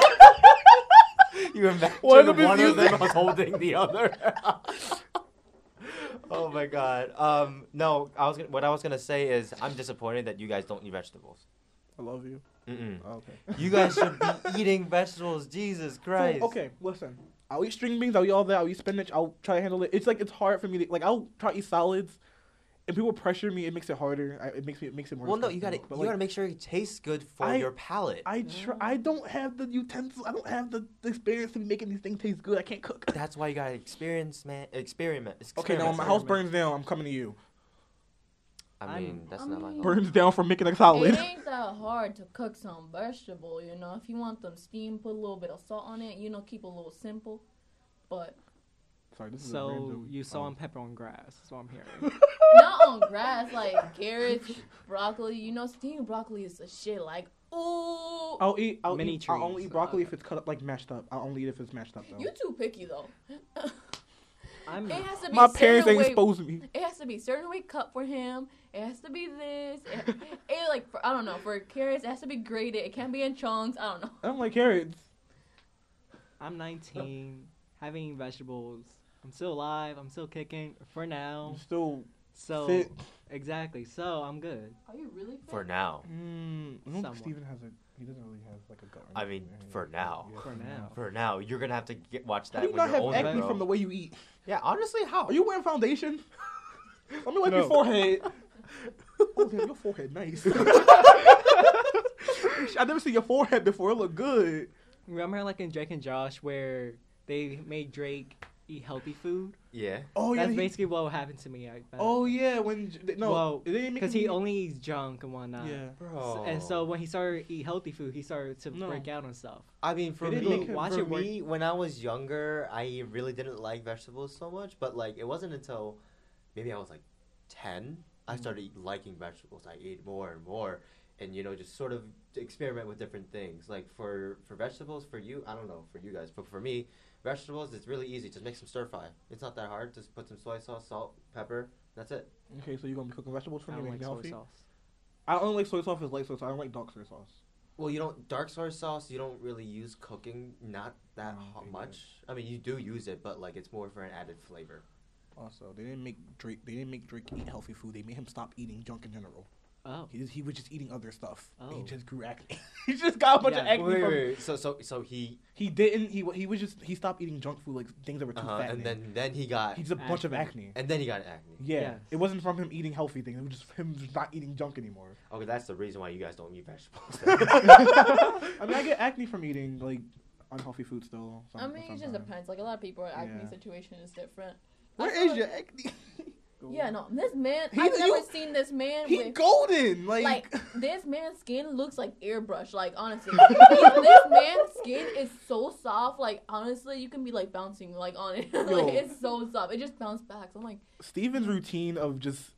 Speaker 1: You imagine
Speaker 2: One of
Speaker 1: one,
Speaker 2: them
Speaker 1: of them was holding the other. oh my god. Um, no, I was gonna, what I was gonna say is I'm disappointed that you guys don't eat vegetables.
Speaker 2: I love you.
Speaker 1: Mm-mm.
Speaker 2: Oh, okay.
Speaker 1: You guys should be eating vegetables. Jesus Christ.
Speaker 2: Okay, listen. I'll eat string beans. I'll eat all that. I'll eat spinach. I'll try to handle it. It's like it's hard for me to like. I'll try to eat salads, and people pressure me. It makes it harder. I, it makes me. It makes it more.
Speaker 1: Well, no, you gotta.
Speaker 2: But,
Speaker 1: you
Speaker 2: like,
Speaker 1: gotta make sure it tastes good for
Speaker 2: I-
Speaker 1: your palate.
Speaker 2: I try. I don't have the utensils. I don't have the, the experience to be making these things taste good. I can't cook.
Speaker 1: That's why you gotta experience, man. Experiment.
Speaker 2: Okay, now when
Speaker 1: experiment.
Speaker 2: my house burns down, I'm coming to you.
Speaker 1: I
Speaker 4: I'm-
Speaker 1: mean, that's
Speaker 3: I
Speaker 1: not my
Speaker 3: mean-
Speaker 1: fault.
Speaker 2: Burns down for making a salad.
Speaker 3: It ain't that hard to cook some vegetable, you know. If you want them steamed, put a little bit of salt on it. You know, keep a little simple. But
Speaker 2: Sorry, this is a
Speaker 4: So
Speaker 2: random-
Speaker 4: you saw and pepper on grass. That's what I'm hearing.
Speaker 3: not on grass like carrots, broccoli. You know, steamed broccoli is a shit. Like, ooh,
Speaker 2: I'll eat. I'll
Speaker 4: Mini
Speaker 2: eat. I'll only eat broccoli if it's cut up like mashed up. I'll only eat if it's mashed up though.
Speaker 3: you too picky though.
Speaker 4: I'm
Speaker 3: It has to be
Speaker 2: My parents ain't
Speaker 3: way.
Speaker 2: exposing me.
Speaker 3: It has to be certain way cut for him. It has to be this. It, it like for, I don't know. For carrots, it has to be grated. It can't be in chunks. I don't know.
Speaker 2: I don't like carrots.
Speaker 4: I'm 19, having vegetables. I'm still alive. I'm still kicking for now.
Speaker 2: I'm still
Speaker 4: So
Speaker 2: fit.
Speaker 4: exactly. So I'm good.
Speaker 3: Are you really?
Speaker 1: For now.
Speaker 2: Mm, I don't think
Speaker 4: Somewhat.
Speaker 2: Steven has a. He doesn't really have like a gut. or
Speaker 1: I mean,
Speaker 2: right?
Speaker 1: for now.
Speaker 2: Yeah,
Speaker 4: For now.
Speaker 1: For now, you're gonna have to get, watch
Speaker 2: How
Speaker 1: that
Speaker 2: do you
Speaker 1: when
Speaker 2: not
Speaker 1: you're
Speaker 2: have
Speaker 1: older,
Speaker 2: acne
Speaker 1: bro.
Speaker 2: from the way you eat?
Speaker 1: Yeah, honestly, how?
Speaker 2: Are you wearing foundation? Let me wipe
Speaker 4: No.
Speaker 2: your forehead. oh, damn, your forehead nice. I never seen your forehead before. It look good.
Speaker 4: Remember, like in Drake and Josh, where they made Drake eat healthy food.
Speaker 1: Yeah.
Speaker 2: Oh yeah.
Speaker 4: That's
Speaker 2: he-
Speaker 4: basically what happened to me. I bet.
Speaker 2: oh yeah. When no,
Speaker 4: Well,
Speaker 2: they didn't make
Speaker 4: because he
Speaker 2: me-
Speaker 4: only eats junk and whatnot.
Speaker 2: Yeah.
Speaker 1: Bro.
Speaker 4: And so when he started to eat healthy food, he started to
Speaker 2: No.
Speaker 4: break out and stuff.
Speaker 1: I mean, for
Speaker 2: They
Speaker 1: me,
Speaker 2: didn't make him
Speaker 4: watch
Speaker 1: for
Speaker 4: it work.
Speaker 1: me, when I was younger, I really didn't like vegetables so much. But like, it wasn't until maybe I was like ten, I
Speaker 2: Mhm.
Speaker 1: started liking vegetables. I ate more and more, and you know, just sort of experiment with different things. Like for for vegetables, for you, I don't know, for you guys, but for me, vegetables, it's really easy. Just make some stir fry. It's not that hard. Just put some soy sauce, salt, pepper. That's it.
Speaker 2: Okay, so you're gonna be cooking vegetables for
Speaker 4: I
Speaker 2: me,
Speaker 4: don't
Speaker 2: make
Speaker 4: like
Speaker 2: it
Speaker 4: soy
Speaker 2: healthy.
Speaker 4: sauce.
Speaker 2: I only like soy sauce is light soy sauce. I don't like dark soy sauce.
Speaker 1: Well, you don't dark soy sauce. You don't really use cooking, not that oh,
Speaker 2: No,
Speaker 1: ho-
Speaker 2: okay,
Speaker 1: much. I mean, you do use it, but like it's more for an added flavor.
Speaker 2: Also, they didn't make Drake. They didn't make Drake eat healthy food. They made him stop eating junk in general.
Speaker 4: Oh.
Speaker 2: He he was just eating other stuff. and He
Speaker 4: Oh.
Speaker 2: just grew acne. he just got a bunch of acne.
Speaker 1: Wait,
Speaker 2: from,
Speaker 1: wait, wait. So, so, so he,
Speaker 2: He didn't. He he was just he stopped eating junk food like things that were too
Speaker 1: uh-huh,
Speaker 2: fat.
Speaker 1: and then then he got,
Speaker 2: he's a bunch of
Speaker 4: Acne.
Speaker 2: acne.
Speaker 1: and then he got acne.
Speaker 2: Yeah,
Speaker 4: Yes.
Speaker 2: it wasn't from him eating healthy things. It was just him just not eating junk anymore.
Speaker 1: Okay, that's the reason why you guys don't eat vegetables.
Speaker 2: I mean, I get acne from eating like unhealthy food still.
Speaker 3: I
Speaker 2: some-
Speaker 3: mean, it just depends. Like a lot of people, acne
Speaker 2: Yeah.
Speaker 3: situation is different.
Speaker 2: Where
Speaker 3: I feel
Speaker 2: is
Speaker 3: like-
Speaker 2: your acne?
Speaker 3: Yeah, no, this man.
Speaker 2: He-
Speaker 3: I've never
Speaker 2: you-
Speaker 3: seen this man
Speaker 2: He
Speaker 3: with
Speaker 2: golden. Like,
Speaker 3: like this man's skin looks like airbrush. Like honestly, this man's skin is so soft. Like honestly, you can be like bouncing like on it. like
Speaker 2: Yo.
Speaker 3: it's so soft. It just bounced back. So I'm like,
Speaker 2: Steven's mm. routine of just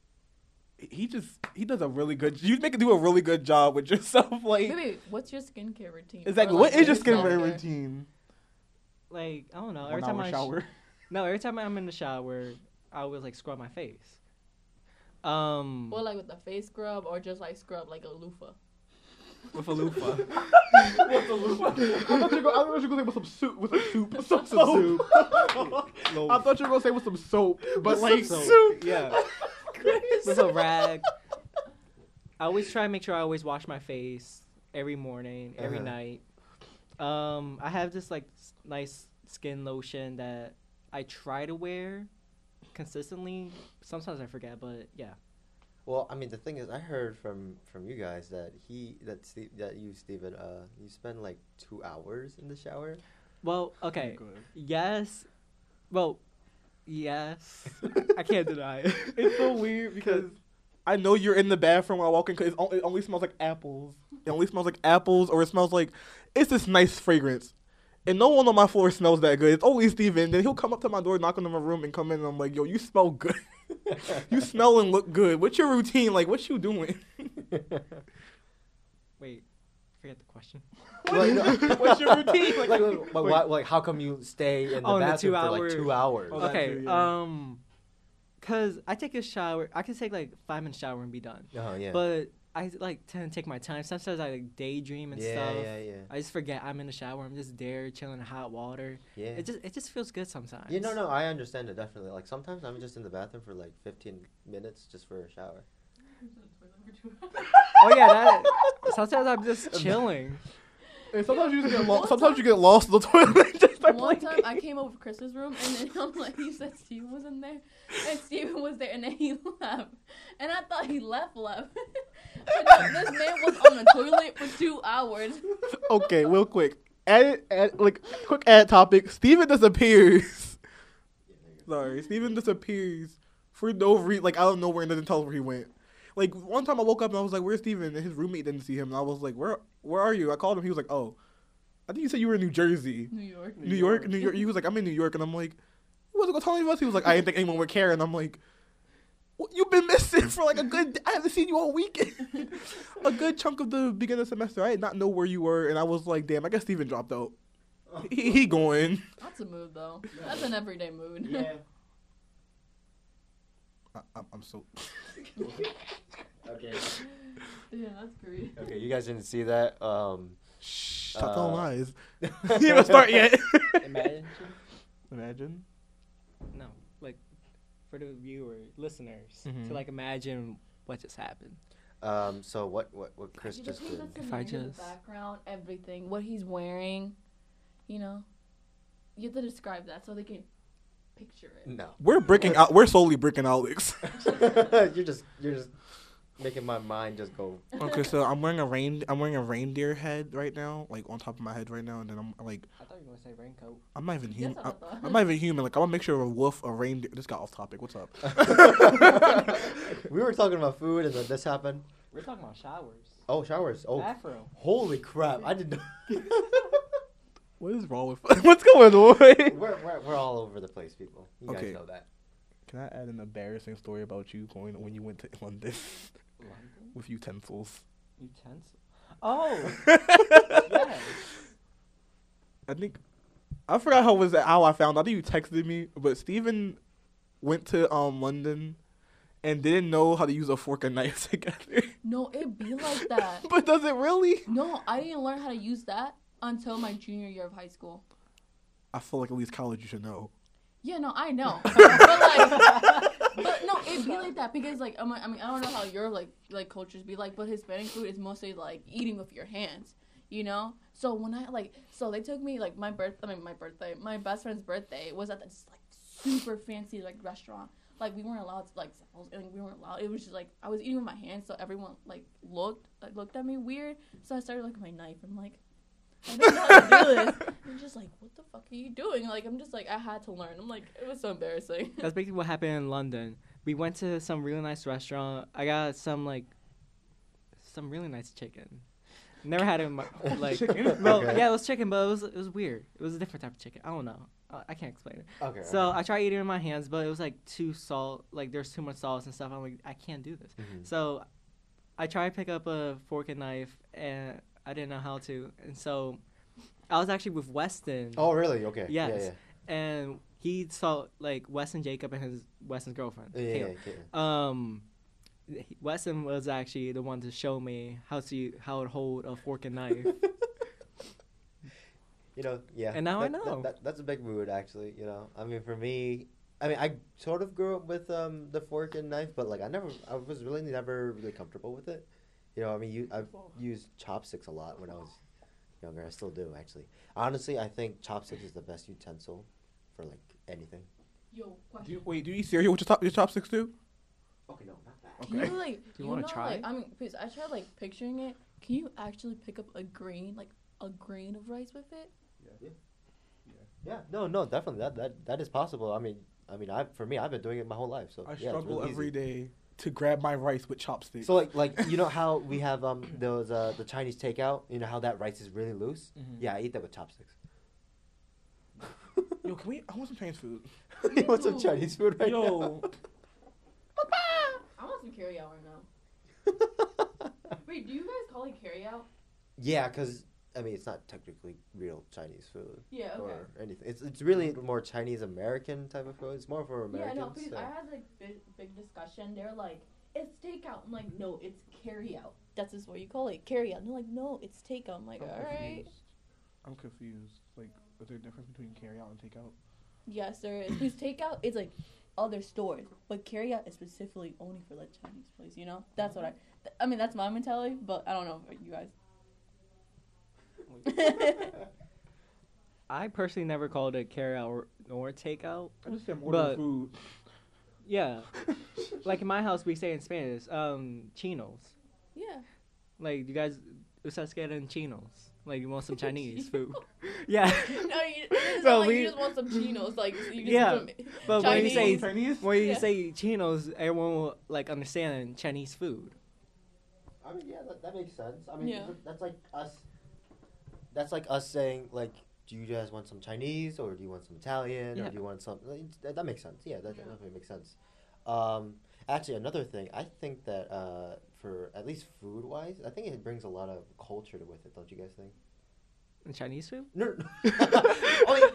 Speaker 2: he just he does a really good. You make it do a really good job with yourself. Like
Speaker 3: wait, wait, what's your skincare routine?
Speaker 2: exactly,
Speaker 3: Or,
Speaker 2: what
Speaker 3: like,
Speaker 2: is your skincare
Speaker 3: self-care?
Speaker 2: routine?
Speaker 4: Like I don't know.
Speaker 2: One
Speaker 4: Every time
Speaker 2: hour
Speaker 4: I sh-
Speaker 2: shower.
Speaker 4: no, every time I'm in the shower, I always like scrub my face. Um,
Speaker 3: Or like with the face scrub, or just like scrub like a loofah.
Speaker 4: with a loofah.
Speaker 2: What's a loofah? I thought you were go- I thought you were gonna say with some soup. With some soup. Some,
Speaker 4: Some
Speaker 2: soap.
Speaker 4: soup.
Speaker 2: I thought you were gonna say with some soap, but
Speaker 1: With
Speaker 2: like
Speaker 1: some
Speaker 2: soup.
Speaker 4: Yeah. with a rag. I always try to make sure I always wash my face every morning, every
Speaker 1: Uh-huh.
Speaker 4: night. Um, I have this like s- nice skin lotion that I try to wear consistently. Sometimes I forget, but yeah.
Speaker 1: well, I mean, the thing is, I heard from from you guys that he that Steve, that you Steven, uh, you spend like two hours in the shower.
Speaker 4: Well, okay. Yes. Well, yes. I can't deny it.
Speaker 2: It's so weird because I know you're in the bathroom while walking because it only smells like apples. It only smells like apples, or it smells like it's this nice fragrance. And no one on my floor smells that good. It's always Steven. Then he'll come up to my door, knock on my room, and come in. And I'm like, "Yo, you smell good. you smell and look good. What's your routine? Like, what you doing?"
Speaker 4: Wait. forget the question.
Speaker 5: Like, no,
Speaker 2: What's your routine?
Speaker 5: like, like, like, why- like, how come you stay in the
Speaker 4: Oh, in the
Speaker 5: bathroom
Speaker 4: two
Speaker 5: for like
Speaker 4: hour-
Speaker 5: two hours?
Speaker 2: Oh,
Speaker 4: okay,
Speaker 2: too, yeah.
Speaker 4: um, cause I take a shower. I can take like five minute shower and be done.
Speaker 1: Oh yeah.
Speaker 4: But I like tend to take my time. Sometimes I like daydream and
Speaker 1: yeah,
Speaker 4: stuff.
Speaker 1: yeah, yeah,
Speaker 4: I just forget I'm in the shower. I'm just there chilling in hot water.
Speaker 1: yeah.
Speaker 4: It just it just feels good sometimes.
Speaker 1: Yeah, no, no, I understand it definitely. Like sometimes I'm just in the bathroom for like 15 minutes just for a shower.
Speaker 4: Oh yeah, that. Sometimes I'm just chilling.
Speaker 2: And sometimes you get lost. Sometimes you get lost in the toilet.
Speaker 3: One
Speaker 2: playing
Speaker 3: time I came over to Chris's room and then I'm like, you said Steven was in there, and Steven was there, and then he left, and I thought he left left, but no, this man was on the toilet for two hours.
Speaker 2: okay, real quick. Add, add like quick add topic. Steven disappears. Sorry, Steven disappears for no reason. Like out of nowhere and doesn't tell us where he went. Like one time I woke up and I was like, "Where's Steven?" And his roommate didn't see him. And I was like, "Where? Where are you?" I called him. He was like, "Oh, I think you said you were in New Jersey,
Speaker 3: New York.
Speaker 2: New York, New York." He was like, "I'm in New York," and I'm like, "He wasn't gonna tell any of us." He was like, "I didn't think anyone would care," and I'm like. "What? You've been missing for like a good. I haven't seen you all weekend. a good chunk of the beginning of the semester. I did not know where you were, and I was like, "Damn, I guess Steven dropped out. He, he going."
Speaker 3: That's a mood though. That's an everyday mood.
Speaker 2: I, I'm- I'm so.
Speaker 5: Okay.
Speaker 3: yeah, that's great.
Speaker 5: Okay, you guys didn't see that. Um,
Speaker 2: Shh, stop telling
Speaker 5: Uh,
Speaker 2: lies. you haven't start yet.
Speaker 4: Imagine.
Speaker 2: Imagine.
Speaker 4: No, like for the viewer, listeners,
Speaker 2: Mhm.
Speaker 4: to like imagine what just happened.
Speaker 1: Um, so what, what, what Chris just
Speaker 3: just
Speaker 1: did?
Speaker 4: If I
Speaker 3: man the
Speaker 4: just-
Speaker 3: background, everything, what he's wearing, you know, you have to describe that so they can picture it.
Speaker 1: No.
Speaker 2: We're breaking out. We're slowly breaking Alex.
Speaker 1: you're just, you're just making my mind just go.
Speaker 2: okay, so I'm wearing a rain. I'm wearing a reindeer head right now, like on top of my head right now, and then I'm like,
Speaker 4: I thought you were gonna say raincoat.
Speaker 2: I'm not even human.
Speaker 3: I
Speaker 2: I'm. I'm not even human. Like I'm a mixture of a wolf, a reindeer. This got off topic. What's up?
Speaker 1: we were talking about food and then this happened.
Speaker 4: We're talking about showers.
Speaker 1: Oh, showers. Oh,
Speaker 4: Bathroom.
Speaker 1: holy crap! I did not.
Speaker 2: What is wrong with? What's going on?
Speaker 1: we're, we're, we're all over the place, people. You
Speaker 2: Okay.
Speaker 1: guys know that.
Speaker 2: Can I add an embarrassing story about you going when you went to London
Speaker 4: London.
Speaker 2: with utensils?
Speaker 4: Utensil. Oh. yes.
Speaker 2: I think I forgot how was how I found. out. I think you texted me, but Steven went to um London and didn't know how to use a fork and knife together.
Speaker 3: No, it be like that.
Speaker 2: but does it really?
Speaker 3: No, I didn't learn how to use that until my junior year of high school.
Speaker 2: I feel like at least college you should know.
Speaker 3: Yeah, no, I know. but like, but no, it'd be like that because like I'm, I mean I don't know how your like like cultures be like, but Hispanic food is mostly like eating with your hands, you know. So when I like, so they took me like my birth, I mean my birthday, my best friend's birthday was at this like super fancy like restaurant. Like we weren't allowed to like and we weren't allowed. It was just like I was eating with my hands, so everyone like looked like looked at me weird. So I started like my knife. I'm like. I don't know how to do this. I'm just like, what the fuck are you doing? Like, I'm just like, I had to learn. I'm like, it was so embarrassing.
Speaker 4: That's basically what happened in London. We went to some really nice restaurant. I got some like some really nice chicken. Never had it in my like.
Speaker 2: Chicken?
Speaker 4: Well,
Speaker 1: Okay.
Speaker 4: yeah, it was chicken, but it was it was weird. It was a different type of chicken. I don't know. I, I can't explain it.
Speaker 1: Okay.
Speaker 4: So I tried eating it in my hands, but it was like too salt. Like there's too much sauce and stuff. I'm like, I can't do this.
Speaker 1: Mhm.
Speaker 4: So I tried to pick up a fork and knife, and I didn't know how to. And so I was actually with Weston.
Speaker 1: Oh, really? Okay.
Speaker 4: Yes.
Speaker 1: Yeah,
Speaker 4: And he saw like Weston Jacob and his Weston's girlfriend.
Speaker 1: yeah. Yeah, yeah, yeah.
Speaker 4: Um, Weston was actually the one to show me how to how to hold a fork and knife.
Speaker 1: You know, yeah.
Speaker 4: And now I
Speaker 1: that- that-
Speaker 4: know.
Speaker 1: that- that's a big mood, actually. You know, I mean, for me, I mean, I sort of grew up with um, the fork and knife, but like, I never, I was really never really comfortable with it. You know, I mean, you, I've used chopsticks a lot when I was younger. I still do, actually. Honestly, I think chopsticks is the best utensil for like anything.
Speaker 3: Yo,
Speaker 2: Do you, wait, do you eat cereal with your, top, your chopsticks too?
Speaker 1: Okay, no, not that.
Speaker 3: Can you like?
Speaker 4: Do you wanna
Speaker 3: know,
Speaker 4: try?
Speaker 3: Like, I mean, please. I tried like picturing it. Can you actually pick up a grain, like a grain of rice with it?
Speaker 1: Yeah, Yeah. Yeah, no, no, definitely that that that is possible. I mean, I mean, I for me, I've been doing it my whole life, so
Speaker 2: I
Speaker 1: yeah, it's
Speaker 2: struggle
Speaker 1: really
Speaker 2: every
Speaker 1: easy.
Speaker 2: day to grab my rice with chopsticks.
Speaker 1: So like like you know how we have um those uh the Chinese takeout. You know how that rice is really loose.
Speaker 2: Mhm.
Speaker 1: Yeah, I eat that with chopsticks.
Speaker 2: Yo, can we? I want some Chinese food.
Speaker 1: you want some Chinese food right now.
Speaker 2: Yo,
Speaker 3: I want some carry out right now. Wait, do you guys call it carry out?
Speaker 1: Yeah, because I mean, it's not technically real Chinese food
Speaker 3: Yeah. Okay.
Speaker 1: or anything. It's it's really more Chinese American type of food. It's more for Americans.
Speaker 3: Yeah,
Speaker 1: Americans.
Speaker 3: no, because
Speaker 1: so-
Speaker 3: I had like big, big discussion. They're like, it's takeout. I'm like, no, it's carry out. That's just what you call it, carry out. And they're like, no, it's takeout. I'm like,
Speaker 2: I'm
Speaker 3: all right.
Speaker 2: confused. I'm confused. Like, is there a difference between carry out and takeout?
Speaker 3: Yes, there is. Because takeout is like other stores, but carry out is specifically only for like Chinese place. You know, that's what I. Th- I mean, that's my mentality, but I don't know about you guys.
Speaker 4: I personally never called it carry out or, or takeout.
Speaker 2: I just say I'm ordering
Speaker 4: But-
Speaker 2: food.
Speaker 4: Yeah, like in my house we say in Spanish, um, chinos.
Speaker 3: yeah.
Speaker 4: Like you guys, usted quieren chinos. Like you want some Chinese food. Yeah,
Speaker 3: No, you,
Speaker 4: So
Speaker 3: like
Speaker 4: we-
Speaker 3: you just want some chinos. Like you just
Speaker 4: Yeah,
Speaker 3: want some
Speaker 4: but when you say
Speaker 2: Chinese?
Speaker 4: when you
Speaker 3: Yeah.
Speaker 4: say chinos, everyone will like understand Chinese food.
Speaker 1: I mean, yeah, that, that makes sense. I mean,
Speaker 3: Yeah.
Speaker 1: that's like us. That's like us saying, like, do you guys want some Chinese or do you want some Italian
Speaker 4: Yeah.
Speaker 1: or do you want some? That, that makes sense. Yeah, that
Speaker 3: Yeah.
Speaker 1: definitely makes sense. Um, actually, another thing, I think that uh, for at least food wise, I think it brings a lot of culture with it. Don't you guys think?
Speaker 4: Chinese food?
Speaker 1: No, no. I, mean,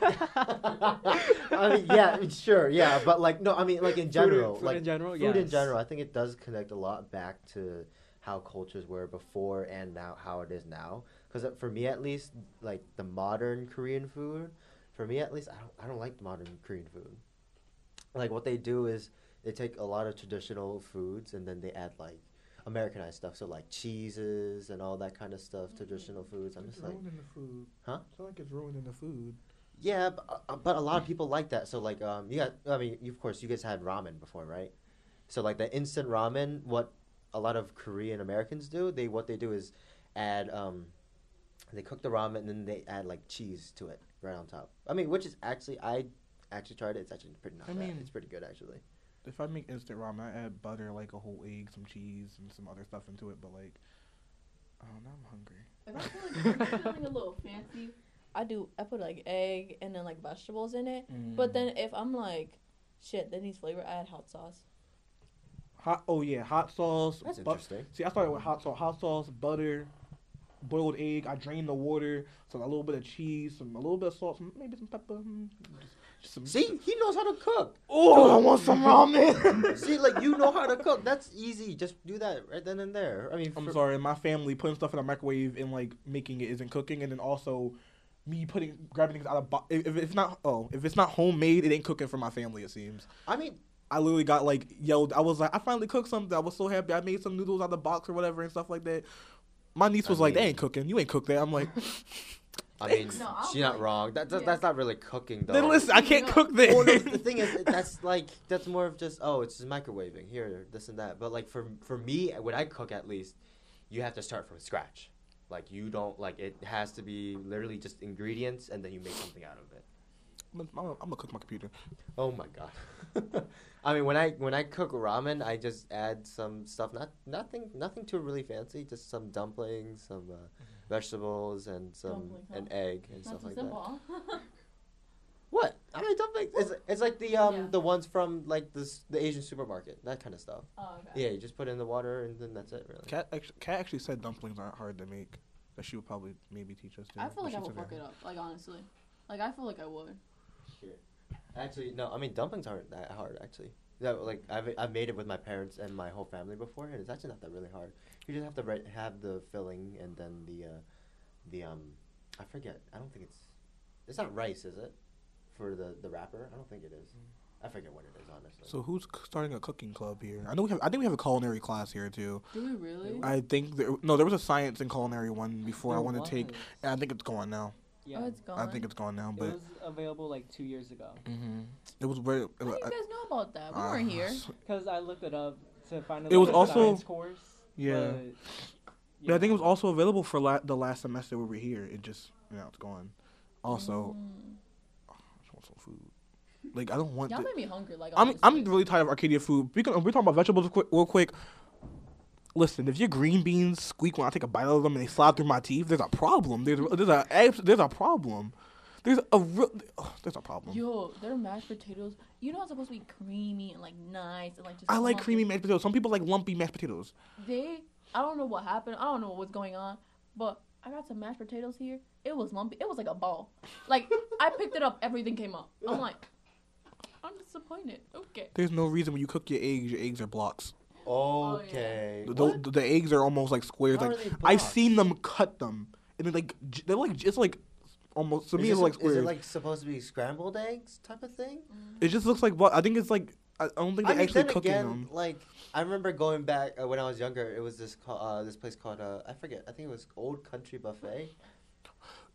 Speaker 1: I mean, yeah, sure, yeah, but like, no, I mean, like in general,
Speaker 4: food, food
Speaker 1: like
Speaker 4: in general, yeah.
Speaker 1: food in general, I think it does connect a lot back to how cultures were before and now how it is now. Because for me, at least, like the modern Korean food, for me at least, I don't, I don't like modern Korean food. Like what they do is they take a lot of traditional foods and then they add like Americanized stuff, so like cheeses and all that kind of stuff, traditional foods. I'm
Speaker 2: It's
Speaker 1: just like,
Speaker 2: ruining the food.
Speaker 1: Huh?
Speaker 2: It's like it's ruining the food.
Speaker 1: yeah, but, uh, but a lot of people like that. So like, um, you got, I mean, of course, you guys had ramen before, right? So like the instant ramen, what a lot of Korean Americans do, they what they do is add, um, they cook the ramen and then they add like cheese to it right on top. I mean, which is actually I actually tried it. It's actually pretty not
Speaker 2: I
Speaker 1: bad.
Speaker 2: mean-
Speaker 1: it's pretty good actually.
Speaker 2: If I make instant ramen, I add butter, like a whole egg, some cheese, and some other stuff into it. But like, oh, now I'm hungry.
Speaker 3: If I feel like I'm feeling a little fancy, I do. I put like egg and then like vegetables in it. But mm. then if I'm like, shit, that needs flavor, I add hot sauce.
Speaker 2: hot. Oh yeah, hot sauce.
Speaker 1: That's
Speaker 2: bu-
Speaker 1: interesting.
Speaker 2: See, I started with hot sauce, hot sauce, butter, boiled egg. I drained the water, so a little bit of cheese, some a little bit of salt, some, maybe some pepper. mm, Just, just some.
Speaker 1: See, he knows how to cook.
Speaker 2: Oh, I want some ramen.
Speaker 1: See, like you know how to cook. That's easy. Just do that right then and there. I mean,
Speaker 2: I'm
Speaker 1: for-
Speaker 2: sorry, my family putting stuff in the microwave and like making it isn't cooking, and then also me putting grabbing things out of bo- if, if it's not oh if it's not homemade, it ain't cooking for my family. It seems.
Speaker 1: I mean,
Speaker 2: I literally got like yelled. I was like, I finally cooked something. I was so happy. I made some noodles out of the box or whatever and stuff like that. My niece
Speaker 1: I
Speaker 2: was like, "They
Speaker 1: mean-
Speaker 2: ain't cooking. You ain't cooked that." I'm like,
Speaker 1: I mean,
Speaker 3: No,
Speaker 1: she's not wrong. That, that
Speaker 3: yeah.
Speaker 1: that's not really cooking though.
Speaker 2: "Then listen, I can't
Speaker 3: No.
Speaker 2: cook that."
Speaker 1: well, no, the thing is, that's like that's more of just oh, it's just microwaving here, this and that. But like for for me, when I cook, at least, you have to start from scratch. Like you don't like it has to be literally just ingredients, and then you make something out of it.
Speaker 2: I'm, gonna- I'm gonna cook my computer.
Speaker 1: Oh my god. I mean, when I when I cook ramen, I just add some stuff. Not nothing nothing too really fancy. Just some dumplings, some uh, vegetables, and some
Speaker 3: Dumplings, huh?
Speaker 1: an egg and
Speaker 3: Not
Speaker 1: stuff
Speaker 3: too
Speaker 1: like that. What? I mean, dumplings. It's, it's like the um
Speaker 3: Yeah.
Speaker 1: the ones from like the s- the Asian supermarket, that kind of stuff.
Speaker 3: oh, okay.
Speaker 1: Yeah, you just put it in the water and then that's it, really.
Speaker 2: Cat actually, Kat actually said dumplings aren't hard to make. That she would probably maybe teach us. To,
Speaker 3: I feel
Speaker 2: but
Speaker 3: like
Speaker 2: she
Speaker 3: I will
Speaker 2: said
Speaker 3: fuck it up. Like honestly, like I feel like I would.
Speaker 1: Actually, no. I mean, dumplings aren't that hard. Actually, yeah, like I've I've made it with my parents and my whole family before, and it's actually not that really hard. You just have to write, have the filling and then the uh, the um, I forget. I don't think it's it's not rice, is it? For the the wrapper, I don't think it is. I forget what it is honestly.
Speaker 2: So who's c- starting a cooking club here? I know we have. I think we have a culinary class here too.
Speaker 3: Do we really?
Speaker 2: I think there, no, there was a science and culinary one before I
Speaker 4: There
Speaker 2: wanted to take.
Speaker 4: was.
Speaker 2: And I think it's gone now.
Speaker 4: Yeah,
Speaker 3: Oh, it's gone.
Speaker 2: I think it's gone now, but it
Speaker 4: was available like two years ago.
Speaker 2: hmm it was very.
Speaker 3: How do you guys know about that? We
Speaker 2: uh,
Speaker 3: weren't here.
Speaker 4: Because I looked it up to find out.
Speaker 2: It was also-
Speaker 4: course.
Speaker 2: Yeah.
Speaker 4: but,
Speaker 2: Yeah, I think it was also available for la- the last semester we were here. It just, you know, it's gone. Also,
Speaker 3: Mm.
Speaker 2: I just want some food. Like I don't want.
Speaker 3: y'all
Speaker 2: The,
Speaker 3: made me hungry. Like
Speaker 2: I'm I'm really tired of Arcadia food. We can, we're talking about vegetables quick, real quick. Listen, if your green beans squeak when I take a bite of them and they slide through my teeth, there's a problem. There's a, there's a there's a problem. There's a real oh, there's a problem.
Speaker 3: Yo, their mashed potatoes. You know it's supposed to be creamy and like nice and like just.
Speaker 2: I like
Speaker 3: lumpy.
Speaker 2: creamy mashed potatoes. Some people like lumpy mashed potatoes.
Speaker 3: They, I don't know what happened. I don't know what's going on, but I got some mashed potatoes here. It was lumpy. It was like a ball. Like I picked it up, everything came up. I'm like, I'm disappointed. Okay.
Speaker 2: There's no reason when you cook your eggs, your eggs are blocks.
Speaker 3: Yeah.
Speaker 1: Okay.
Speaker 2: The, the, the eggs are almost like squares.
Speaker 1: How
Speaker 2: like
Speaker 1: are they
Speaker 2: I've
Speaker 1: blocks?
Speaker 2: seen them cut them, and they're like j- they're like it's like almost to
Speaker 1: Is
Speaker 2: me it's like squares.
Speaker 1: Is it like supposed to be scrambled eggs type of thing?
Speaker 2: it just looks like what I think it's like I I don't think they're
Speaker 1: mean,
Speaker 2: actually
Speaker 1: then
Speaker 2: cooking
Speaker 1: again,
Speaker 2: them.
Speaker 1: like I remember going back uh, when I was younger. It was this call, uh, this place called uh, I forget. I think it was Old Country Buffet.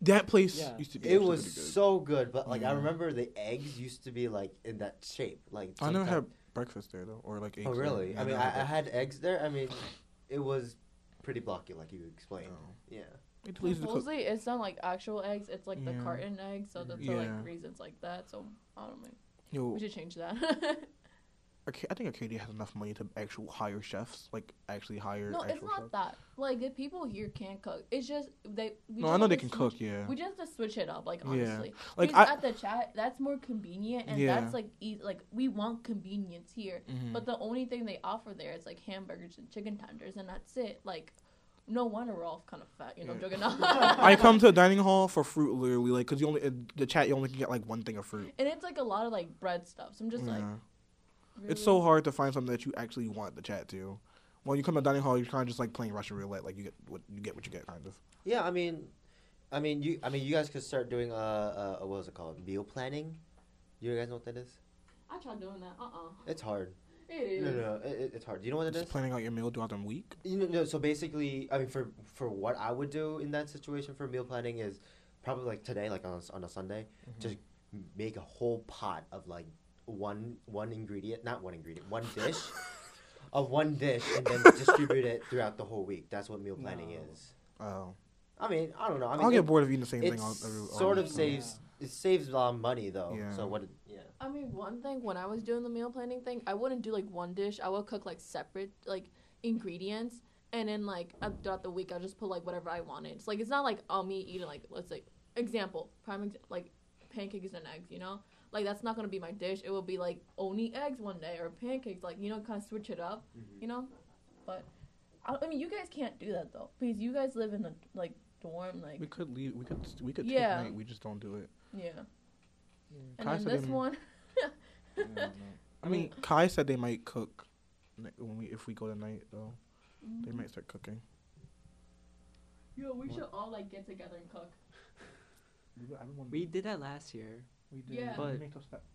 Speaker 2: That place
Speaker 4: Yeah.
Speaker 2: used to be.
Speaker 1: It
Speaker 2: actually
Speaker 1: was
Speaker 2: pretty good.
Speaker 1: so good, but like I remember the eggs used to be like in that shape. Like
Speaker 2: I never
Speaker 1: sometime-
Speaker 2: had breakfast there though, or like eggs.
Speaker 1: Oh really?
Speaker 2: Yeah,
Speaker 1: I mean,
Speaker 2: never
Speaker 1: I, I had eggs there. I mean, it was pretty blocky, like you explained.
Speaker 2: Oh.
Speaker 1: Yeah.
Speaker 2: It's easy.
Speaker 3: Supposedly it's not like actual eggs. It's like the carton eggs. So that's for
Speaker 2: Yeah.
Speaker 3: like reasons like that. So I don't know.
Speaker 2: Yo,
Speaker 3: We should change that.
Speaker 2: I think Arcadia has enough money to actual hire chefs, like actually hire.
Speaker 3: no, it's not
Speaker 2: chefs.
Speaker 3: that. Like the people here can't cook. It's just they. We
Speaker 2: No,
Speaker 3: just
Speaker 2: I know they can
Speaker 3: switch-
Speaker 2: cook. Yeah,
Speaker 3: We just have to switch it up, like
Speaker 2: Yeah.
Speaker 3: honestly.
Speaker 2: like I.
Speaker 3: at the chat, that's more convenient, and
Speaker 2: Yeah.
Speaker 3: that's like e- like we want convenience here.
Speaker 2: mhm.
Speaker 3: But the only thing they offer there is like hamburgers and chicken tenders, and that's it. Like, no wonder we're all kind of fat, you know,
Speaker 2: Yeah. I come to a dining hall for fruit literally, like, cause you only the chat you only can get like one thing of fruit.
Speaker 3: and it's like a lot of like bread stuff. So I'm just like,
Speaker 2: Yeah.
Speaker 3: Really?
Speaker 2: It's so hard to find something that you actually want the chat to. When you come to dining hall, you're kind of just like playing Russian roulette. Like you get what you get, what you get, kind of.
Speaker 1: Yeah, I mean, I mean, you, I mean, you guys could start doing uh, uh what was it called? Meal planning. You guys know what that is?
Speaker 3: I tried doing that. Uh uh
Speaker 1: It's hard.
Speaker 3: It is.
Speaker 1: No, no, no, it, it- it's hard. Do you know what it
Speaker 2: Just
Speaker 1: is?
Speaker 2: planning out your meal throughout the week.
Speaker 1: You know, no, so basically, I mean, for for what I would do in that situation for meal planning is probably like today, like on a, s- on a Sunday,
Speaker 2: Mm-hmm.
Speaker 1: just make a whole pot of like one one ingredient, not one ingredient, one dish, of one dish, and then distribute it throughout the whole week. That's what meal planning
Speaker 4: No.
Speaker 1: is.
Speaker 2: Oh,
Speaker 1: I mean, I don't know. I
Speaker 2: I
Speaker 1: mean,
Speaker 2: will get
Speaker 1: it,
Speaker 2: bored of eating the same
Speaker 1: it
Speaker 2: thing. All, all
Speaker 1: sort
Speaker 2: the
Speaker 1: of
Speaker 2: time.
Speaker 1: saves it saves a lot of money though.
Speaker 2: Yeah.
Speaker 1: So what? Yeah.
Speaker 3: I mean, one thing when I was doing the meal planning thing, I wouldn't do like one dish. I would cook like separate like ingredients, and then like uh, throughout the week, I'll just put like whatever I wanted. It's like it's not like oh me eating like let's say example prime ex- like pancakes and eggs. You know, like that's not gonna be my dish. It will be like only eggs one day or pancakes. Like you know, kind of switch it up. You know, but I, I mean, you guys can't do that though because you guys live in a like dorm. Like
Speaker 2: We could leave. We could. We could
Speaker 3: Yeah.
Speaker 2: take night. We just don't do it.
Speaker 3: yeah, mm. and
Speaker 2: Kai
Speaker 3: then
Speaker 2: said
Speaker 3: this
Speaker 2: they-
Speaker 3: one.
Speaker 2: Yeah, no. I mean, Kai said they might cook when we if we go tonight though. They mm-hmm. might start cooking.
Speaker 3: Yo, we should all like get together and cook.
Speaker 4: We did that last year.
Speaker 2: We
Speaker 3: did. Yeah.
Speaker 4: But-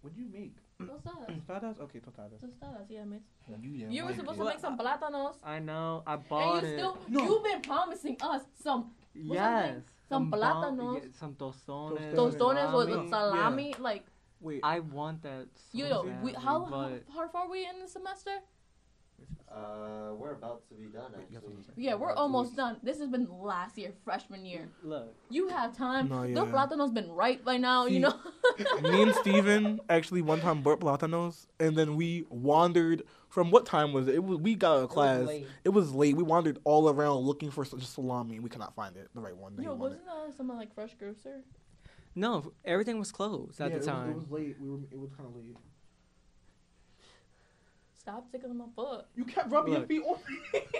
Speaker 2: What'd you make?
Speaker 3: Tostadas.
Speaker 2: Tostadas? Okay, tostadas.
Speaker 3: Tostadas, yeah, miss.
Speaker 2: You,
Speaker 3: You were supposed to make some plátanos.
Speaker 4: I know. I bought
Speaker 3: And you
Speaker 4: it.
Speaker 3: still,
Speaker 2: No.
Speaker 3: you've been promising us some what's that
Speaker 4: yes.
Speaker 3: thing? Some
Speaker 4: bon-
Speaker 3: plátanos.
Speaker 4: yeah, some tostones.
Speaker 2: Tostones.
Speaker 3: tostones with
Speaker 4: salami.
Speaker 3: salami. Like,
Speaker 2: Wait.
Speaker 4: I want that. So
Speaker 3: you know,
Speaker 4: badly,
Speaker 3: we, how, how how far are we in the semester?
Speaker 1: Uh, we're about to be done
Speaker 2: Wait, you have
Speaker 1: actually.
Speaker 3: Yeah, we're almost done. This has been last year, freshman year.
Speaker 4: look,
Speaker 3: You have time.
Speaker 2: No,
Speaker 3: The
Speaker 2: yeah.
Speaker 3: plátano's been ripe by now.
Speaker 2: See,
Speaker 3: you know.
Speaker 2: Me and Steven actually one time bought platanos, and then we wandered from what time was it? It was we got a of class.
Speaker 1: late.
Speaker 2: It was late. We wandered all around looking for just salami. And we could not find it, the right one. that
Speaker 3: Yo, wasn't that someone like fresh grocer?
Speaker 4: no, everything was closed at
Speaker 2: Yeah,
Speaker 4: the
Speaker 2: it
Speaker 4: time.
Speaker 2: Was, it was late. We were. It was kind of late.
Speaker 3: Stop sticking on my foot.
Speaker 2: You kept rubbing
Speaker 4: Look.
Speaker 2: your feet on me.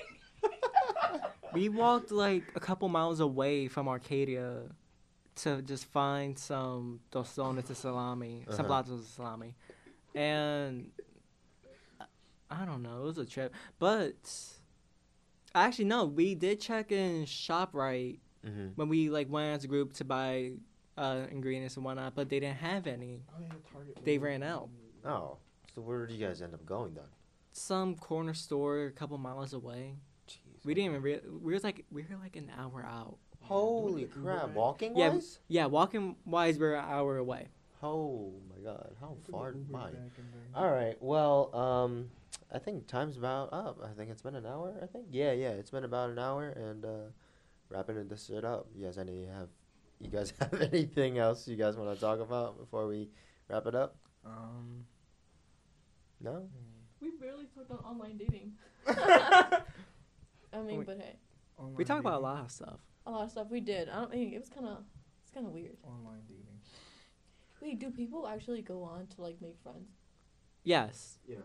Speaker 4: We walked like a couple miles away from Arcadia to just find some tostones and salami, some
Speaker 1: Uh-huh.
Speaker 4: platos of salami, and I don't know. It was a trip, but actually no, we did check in Shoprite
Speaker 1: Mm-hmm.
Speaker 4: when we like went as a group to buy uh, ingredients and whatnot, but they didn't have any. They ran out.
Speaker 1: Oh, so where did you guys end up going then?
Speaker 4: Some corner store a couple miles away.
Speaker 1: Jeez.
Speaker 4: We didn't even. Rea- we were like we were like an hour out.
Speaker 1: Holy crap! Walking
Speaker 4: Yeah,
Speaker 1: wise?
Speaker 4: Yeah, walking wise, we're an hour away.
Speaker 1: Oh my god! How far am I? All right. Well, um, I think time's about up. I think it's been an hour. I think. Yeah, yeah. It's been about an hour, and uh, wrapping this shit up. You guys any have? You guys have anything else you guys want to talk about before we wrap it up?
Speaker 2: Um.
Speaker 1: No.
Speaker 3: We barely talked on online dating. I mean,
Speaker 4: Wait.
Speaker 3: but hey,
Speaker 4: We talked about a lot of stuff.
Speaker 3: A lot of stuff we did. I don't think it was kind of, it's kind of weird.
Speaker 2: Online dating.
Speaker 3: Wait, do people actually go on to like make friends?
Speaker 4: Yes. Yeah.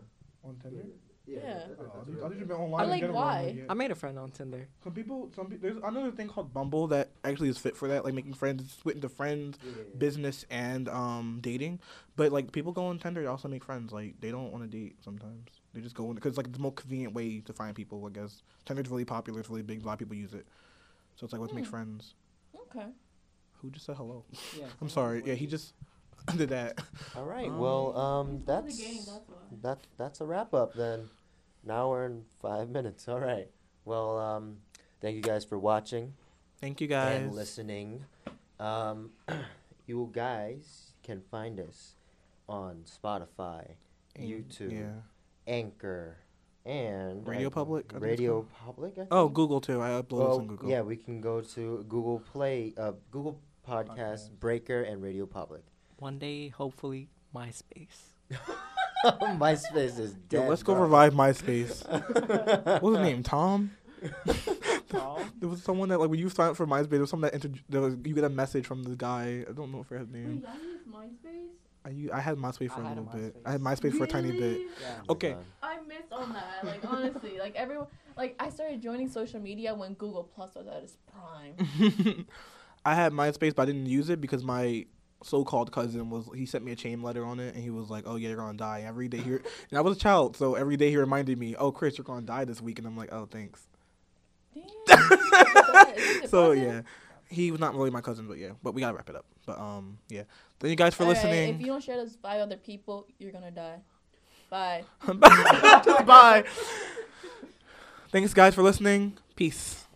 Speaker 2: On Tinder.
Speaker 3: Yeah.
Speaker 2: Oh, I think- I think you've been online in
Speaker 3: like,
Speaker 2: general,
Speaker 3: why?
Speaker 2: yeah.
Speaker 4: I made a friend on Tinder.
Speaker 2: Some people, some people. There's another thing called Bumble that actually is fit for that, like making friends, it's split into friends, business, and um dating. But like people go on Tinder, they also make friends. Like they don't want to date sometimes. They just go in because like it's the most convenient way to find people. I guess Tinder's really popular. It's really big. A lot of people use it. So it's like let's make
Speaker 3: Hmm.
Speaker 2: friends.
Speaker 3: Okay.
Speaker 2: Who just said hello?
Speaker 4: Yeah.
Speaker 2: I'm sorry. Yeah, he just did that.
Speaker 1: All right.
Speaker 2: Um,
Speaker 1: well, um, that's
Speaker 3: gay, that's
Speaker 1: that that's a wrap up then. Now we're in five minutes. All right. Well, um, thank you guys for watching
Speaker 2: Thank you guys.
Speaker 1: and listening. Um, you guys can find us on Spotify,
Speaker 2: And-
Speaker 1: YouTube,
Speaker 2: Yeah.
Speaker 1: Anchor, and
Speaker 2: Radio
Speaker 1: I-
Speaker 2: Public, I
Speaker 1: Radio. Public. I
Speaker 2: Oh. Google too. I uploaded
Speaker 1: Well,
Speaker 2: some Google.
Speaker 1: yeah, we can go to Google Play, uh, Google Podcast,
Speaker 2: Podcast.
Speaker 1: Breaker, and Radio Public.
Speaker 4: One day, hopefully, MySpace.
Speaker 1: MySpace is dead.
Speaker 2: Yo, let's go
Speaker 1: bro.
Speaker 2: revive MySpace. What's was his name? Tom. Tom? there was someone that like when you sign up for MySpace, there was someone that inter- there was you get a message from the guy. I don't know if I his name.
Speaker 3: Wait, y'all use MySpace?
Speaker 2: I u- I had MySpace for
Speaker 4: I
Speaker 2: a
Speaker 4: a
Speaker 2: little bit. I had MySpace for a tiny bit.
Speaker 4: Yeah.
Speaker 2: Okay.
Speaker 1: Amazon.
Speaker 3: I missed on that. Like honestly, like everyone, like I started joining social media when Google Plus was at its prime.
Speaker 2: I had MySpace, but I didn't use it because my so-called cousin was he sent me a chain letter on it, and he was like, "Oh yeah, you're gonna die every day here." And I was a child, so every day he reminded me, "Oh Chris, you're gonna die this week," and I'm like, "Oh thanks."
Speaker 3: Damn. Is this your
Speaker 2: So yeah, he was not really my cousin, but yeah, but we gotta wrap it up. But um, yeah, thank you guys for
Speaker 3: All right,
Speaker 2: listening.
Speaker 3: if you don't share this with five other people, you're gonna die. Bye.
Speaker 2: Bye. Thanks guys for listening. Peace.